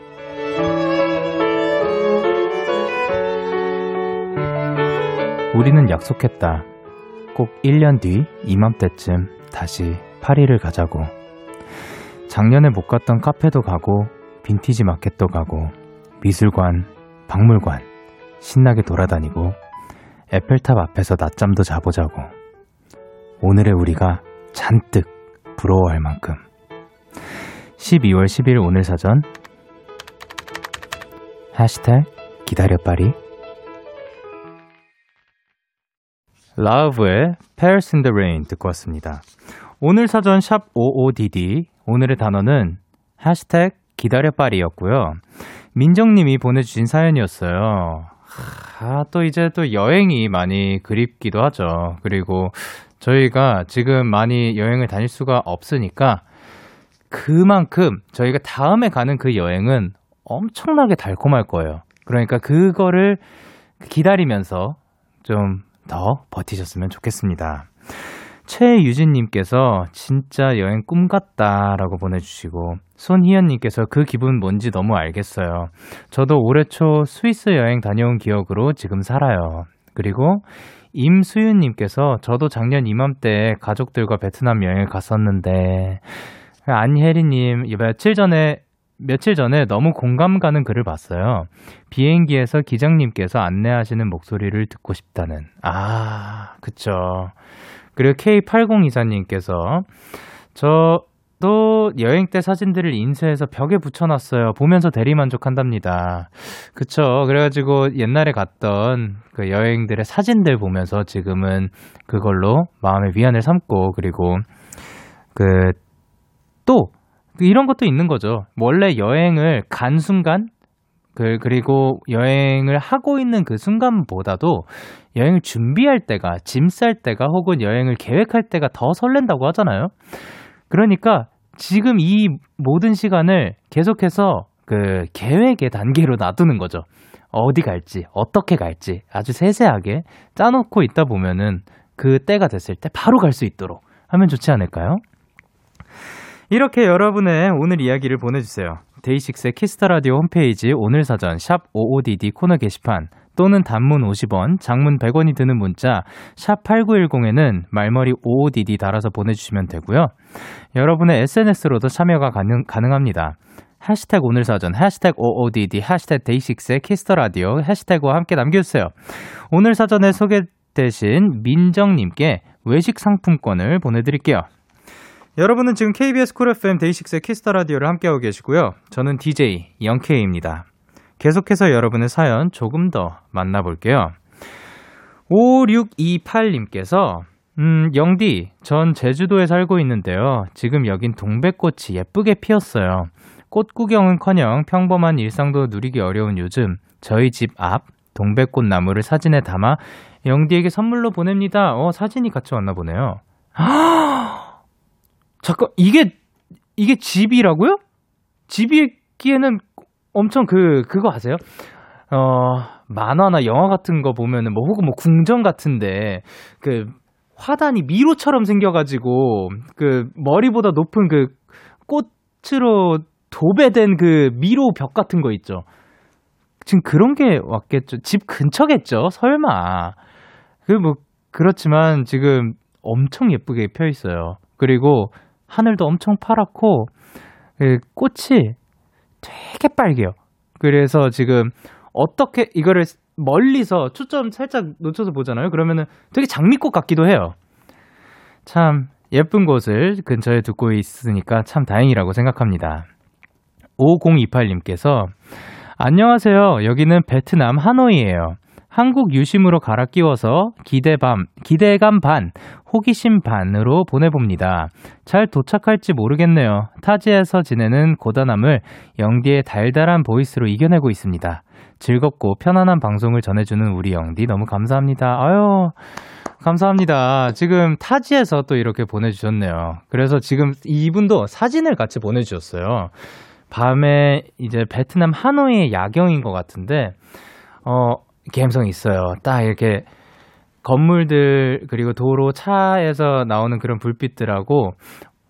우리는 약속했다. 꼭 1년 뒤 이맘때쯤 다시 파리를 가자고. 작년에 못 갔던 카페도 가고, 빈티지 마켓도 가고, 미술관, 박물관, 신나게 돌아다니고, 에펠탑 앞에서 낮잠도 자보자고. 오늘의 우리가 잔뜩 부러워할 만큼. 12월 10일 오늘 사전 해시태그 기다려빠리 라우브의 Paris in the Rain 듣고 왔습니다. 오늘 사전 샵 55DD 오늘의 단어는 해시태그 기다려빠리였고요. 민정님이 보내주신 사연이었어요. 아, 또 이제 또 여행이 많이 그립기도 하죠. 그리고 저희가 지금 많이 여행을 다닐 수가 없으니까 그만큼 저희가 다음에 가는 그 여행은 엄청나게 달콤할 거예요. 그러니까 그거를 기다리면서 좀 더 버티셨으면 좋겠습니다. 최유진님께서 진짜 여행 꿈 같다라고 보내주시고 손희연님께서 그 기분 뭔지 너무 알겠어요. 저도 올해 초 스위스 여행 다녀온 기억으로 지금 살아요. 그리고 임수윤님께서 저도 작년 이맘때 가족들과 베트남 여행을 갔었는데 안혜리님 며칠 전에 며칠 전에 너무 공감 가는 글을 봤어요. 비행기에서 기장님께서 안내하시는 목소리를 듣고 싶다는. 아, 그쵸. 그리고 K8024님께서 저도 여행 때 사진들을 인쇄해서 벽에 붙여놨어요. 보면서 대리만족한답니다. 그쵸. 그래가지고 옛날에 갔던 그 여행들의 사진들 보면서 지금은 그걸로 마음의 위안을 삼고 그리고 그 또 이런 것도 있는 거죠. 원래 여행을 간 순간 그 그리고 여행을 하고 있는 그 순간보다도 여행을 준비할 때가 짐 쌀 때가 혹은 여행을 계획할 때가 더 설렌다고 하잖아요. 그러니까 지금 이 모든 시간을 계속해서 그 계획의 단계로 놔두는 거죠. 어디 갈지, 어떻게 갈지 아주 세세하게 짜놓고 있다 보면은 그 때가 됐을 때 바로 갈 수 있도록 하면 좋지 않을까요? 이렇게 여러분의 오늘 이야기를 보내주세요. 데이식스의 키스 더 라디오 홈페이지 오늘 사전 샵 OODD 코너 게시판 또는 단문 50원, 장문 100원이 드는 문자 샵 8910에는 말머리 OODD 달아서 보내주시면 되고요. 여러분의 SNS로도 참여가 가능, 가능합니다. 해시태그 오늘 사전, 해시태그 OODD, 해시태그 데이식스의 키스 더 라디오 해시태그와 함께 남겨주세요. 오늘 사전에 소개되신 민정님께 외식 상품권을 보내드릴게요. 여러분은 지금 KBS 쿨 FM 데이식스의 키스 더 라디오를 함께하고 계시고요. 저는 DJ 영케이입니다. 계속해서 여러분의 사연 조금 더 만나볼게요. 5628님께서 음, 영디, 전 제주도에 살고 있는데요. 지금 여긴 동백꽃이 예쁘게 피었어요. 꽃 구경은 커녕 평범한 일상도 누리기 어려운 요즘 저희 집 앞 동백꽃 나무를 사진에 담아 영디에게 선물로 보냅니다. 어, 사진이 같이 왔나 보네요. 잠깐 이게 이게 집이라고요? 집이 듣기에는 엄청 그, 그거 아세요? 어, 만화나 영화 같은 거 보면은 뭐 혹은 뭐 궁전 같은데 그 화단이 미로처럼 생겨가지고 그 머리보다 높은 그 꽃으로 도배된 그 미로 벽 같은 거 있죠. 지금 그런 게 왔겠죠. 집 근처겠죠. 설마. 그 뭐 그렇지만 지금 엄청 예쁘게 펴 있어요. 그리고 하늘도 엄청 파랗고 그 꽃이 되게 빨개요. 그래서 지금 어떻게 이거를 멀리서 초점 살짝 놓쳐서 보잖아요. 그러면은 되게 장미꽃 같기도 해요. 참 예쁜 곳을 근처에 두고 있으니까 참 다행이라고 생각합니다. 5028님께서 안녕하세요. 여기는 베트남 하노이예요. 한국 유심으로 갈아 끼워서 기대 밤, 기대감 반, 호기심 반으로 보내봅니다. 잘 도착할지 모르겠네요. 타지에서 지내는 고단함을 영디의 달달한 보이스로 이겨내고 있습니다. 즐겁고 편안한 방송을 전해주는 우리 영디 너무 감사합니다. 아유, 감사합니다. 지금 타지에서 또 이렇게 보내주셨네요. 그래서 지금 이분도 사진을 같이 보내주셨어요. 밤에 이제 베트남 하노이의 야경인 것 같은데, 어, 감성 있어요. 딱 이렇게 건물들 그리고 도로 차에서 나오는 그런 불빛들하고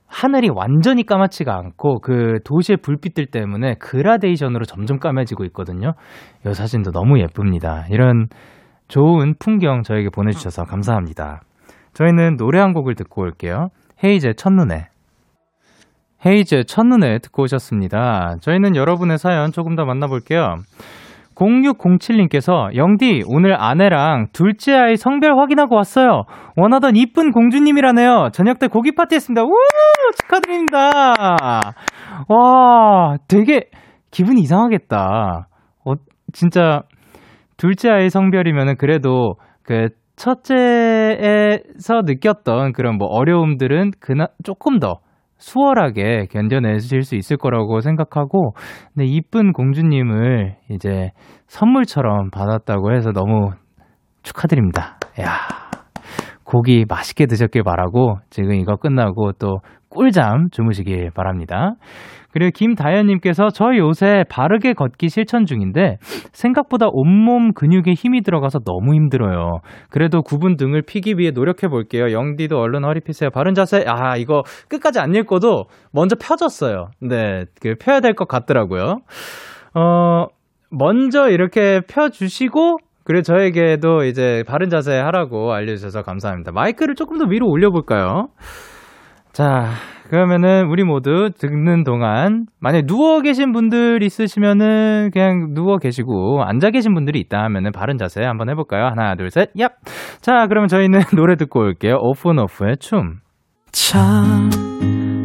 하늘이 완전히 까맣지가 않고 그 도시의 불빛들 때문에 그라데이션으로 점점 까매지고 있거든요. 이 사진도 너무 예쁩니다. 이런 좋은 풍경 저에게 보내주셔서 감사합니다. 저희는 노래 한 곡을 듣고 올게요. 헤이즈의 첫눈에. 헤이즈의 첫눈에 듣고 오셨습니다. 저희는 여러분의 사연 조금 더 만나볼게요. 0607님께서 영디 오늘 아내랑 둘째 아이 성별 확인하고 왔어요. 원하던 이쁜 공주님이라네요. 저녁 때 고기 파티 했습니다. 우 축하드립니다. 와 되게 기분이 이상하겠다. 어 진짜 둘째 아이 성별이면은 그래도 그 첫째에서 느꼈던 그런 뭐 어려움들은 그나 조금 더 수월하게 견뎌내실 수 있을 거라고 생각하고, 근데 이쁜 공주님을 이제 선물처럼 받았다고 해서 너무 축하드립니다. 야 고기 맛있게 드셨길 바라고, 지금 이거 끝나고 또 꿀잠 주무시길 바랍니다. 그리고 김다현님께서 저 요새 바르게 걷기 실천 중인데 생각보다 온몸 근육에 힘이 들어가서 너무 힘들어요. 그래도 구분 등을 피기 위해 노력해 볼게요. 영디도 얼른 허리 피세요. 바른 자세. 아 이거 끝까지 안 읽고도 먼저 펴졌어요. 네, 그 펴야 될 것 같더라고요. 어 먼저 이렇게 펴주시고 그리고 저에게도 이제 바른 자세 하라고 알려주셔서 감사합니다. 마이크를 조금 더 위로 올려볼까요? 자, 그러면은 우리 모두 듣는 동안 만약 누워 계신 분들 있으시면은 그냥 누워 계시고 앉아 계신 분들이 있다 하면은 바른 자세 한번 해볼까요? 하나, 둘, 셋, 얍. 자, 그러면 저희는 [laughs] 노래 듣고 올게요. 오픈오프의 춤. 참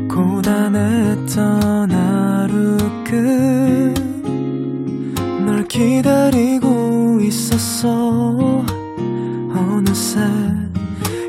고단했던 하루 끝널 기다리고 있었어 어느새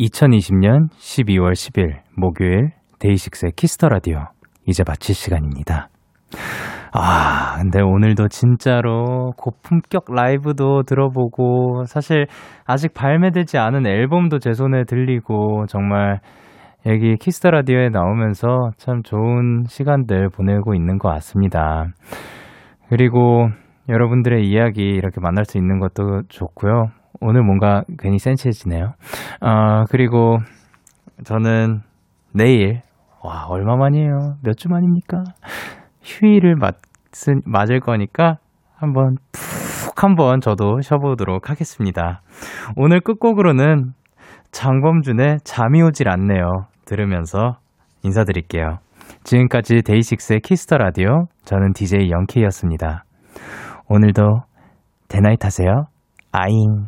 2020년 12월 10일 목요일 데이식스의 키스 더 라디오 이제 마칠 시간입니다. 아, 근데 오늘도 진짜로 고품격 라이브도 들어보고 사실 아직 발매되지 않은 앨범도 제 손에 들리고 정말 여기 키스 더 라디오에 나오면서 참 좋은 시간들 보내고 있는 것 같습니다. 그리고 여러분들의 이야기 이렇게 만날 수 있는 것도 좋고요. 오늘 뭔가 괜히 센치해지네요. 어, 그리고 저는 내일, 와, 얼마만이에요? 몇 주 만입니까? 휴일을 맞, 맞을 거니까 한번 푹 한번 저도 쉬어보도록 하겠습니다. 오늘 끝곡으로는 장범준의 잠이 오질 않네요. 들으면서 인사드릴게요. 지금까지 데이식스의 키스 더 라디오, 저는 DJ 영케이였습니다. 오늘도 데나잇 하세요. 아잉.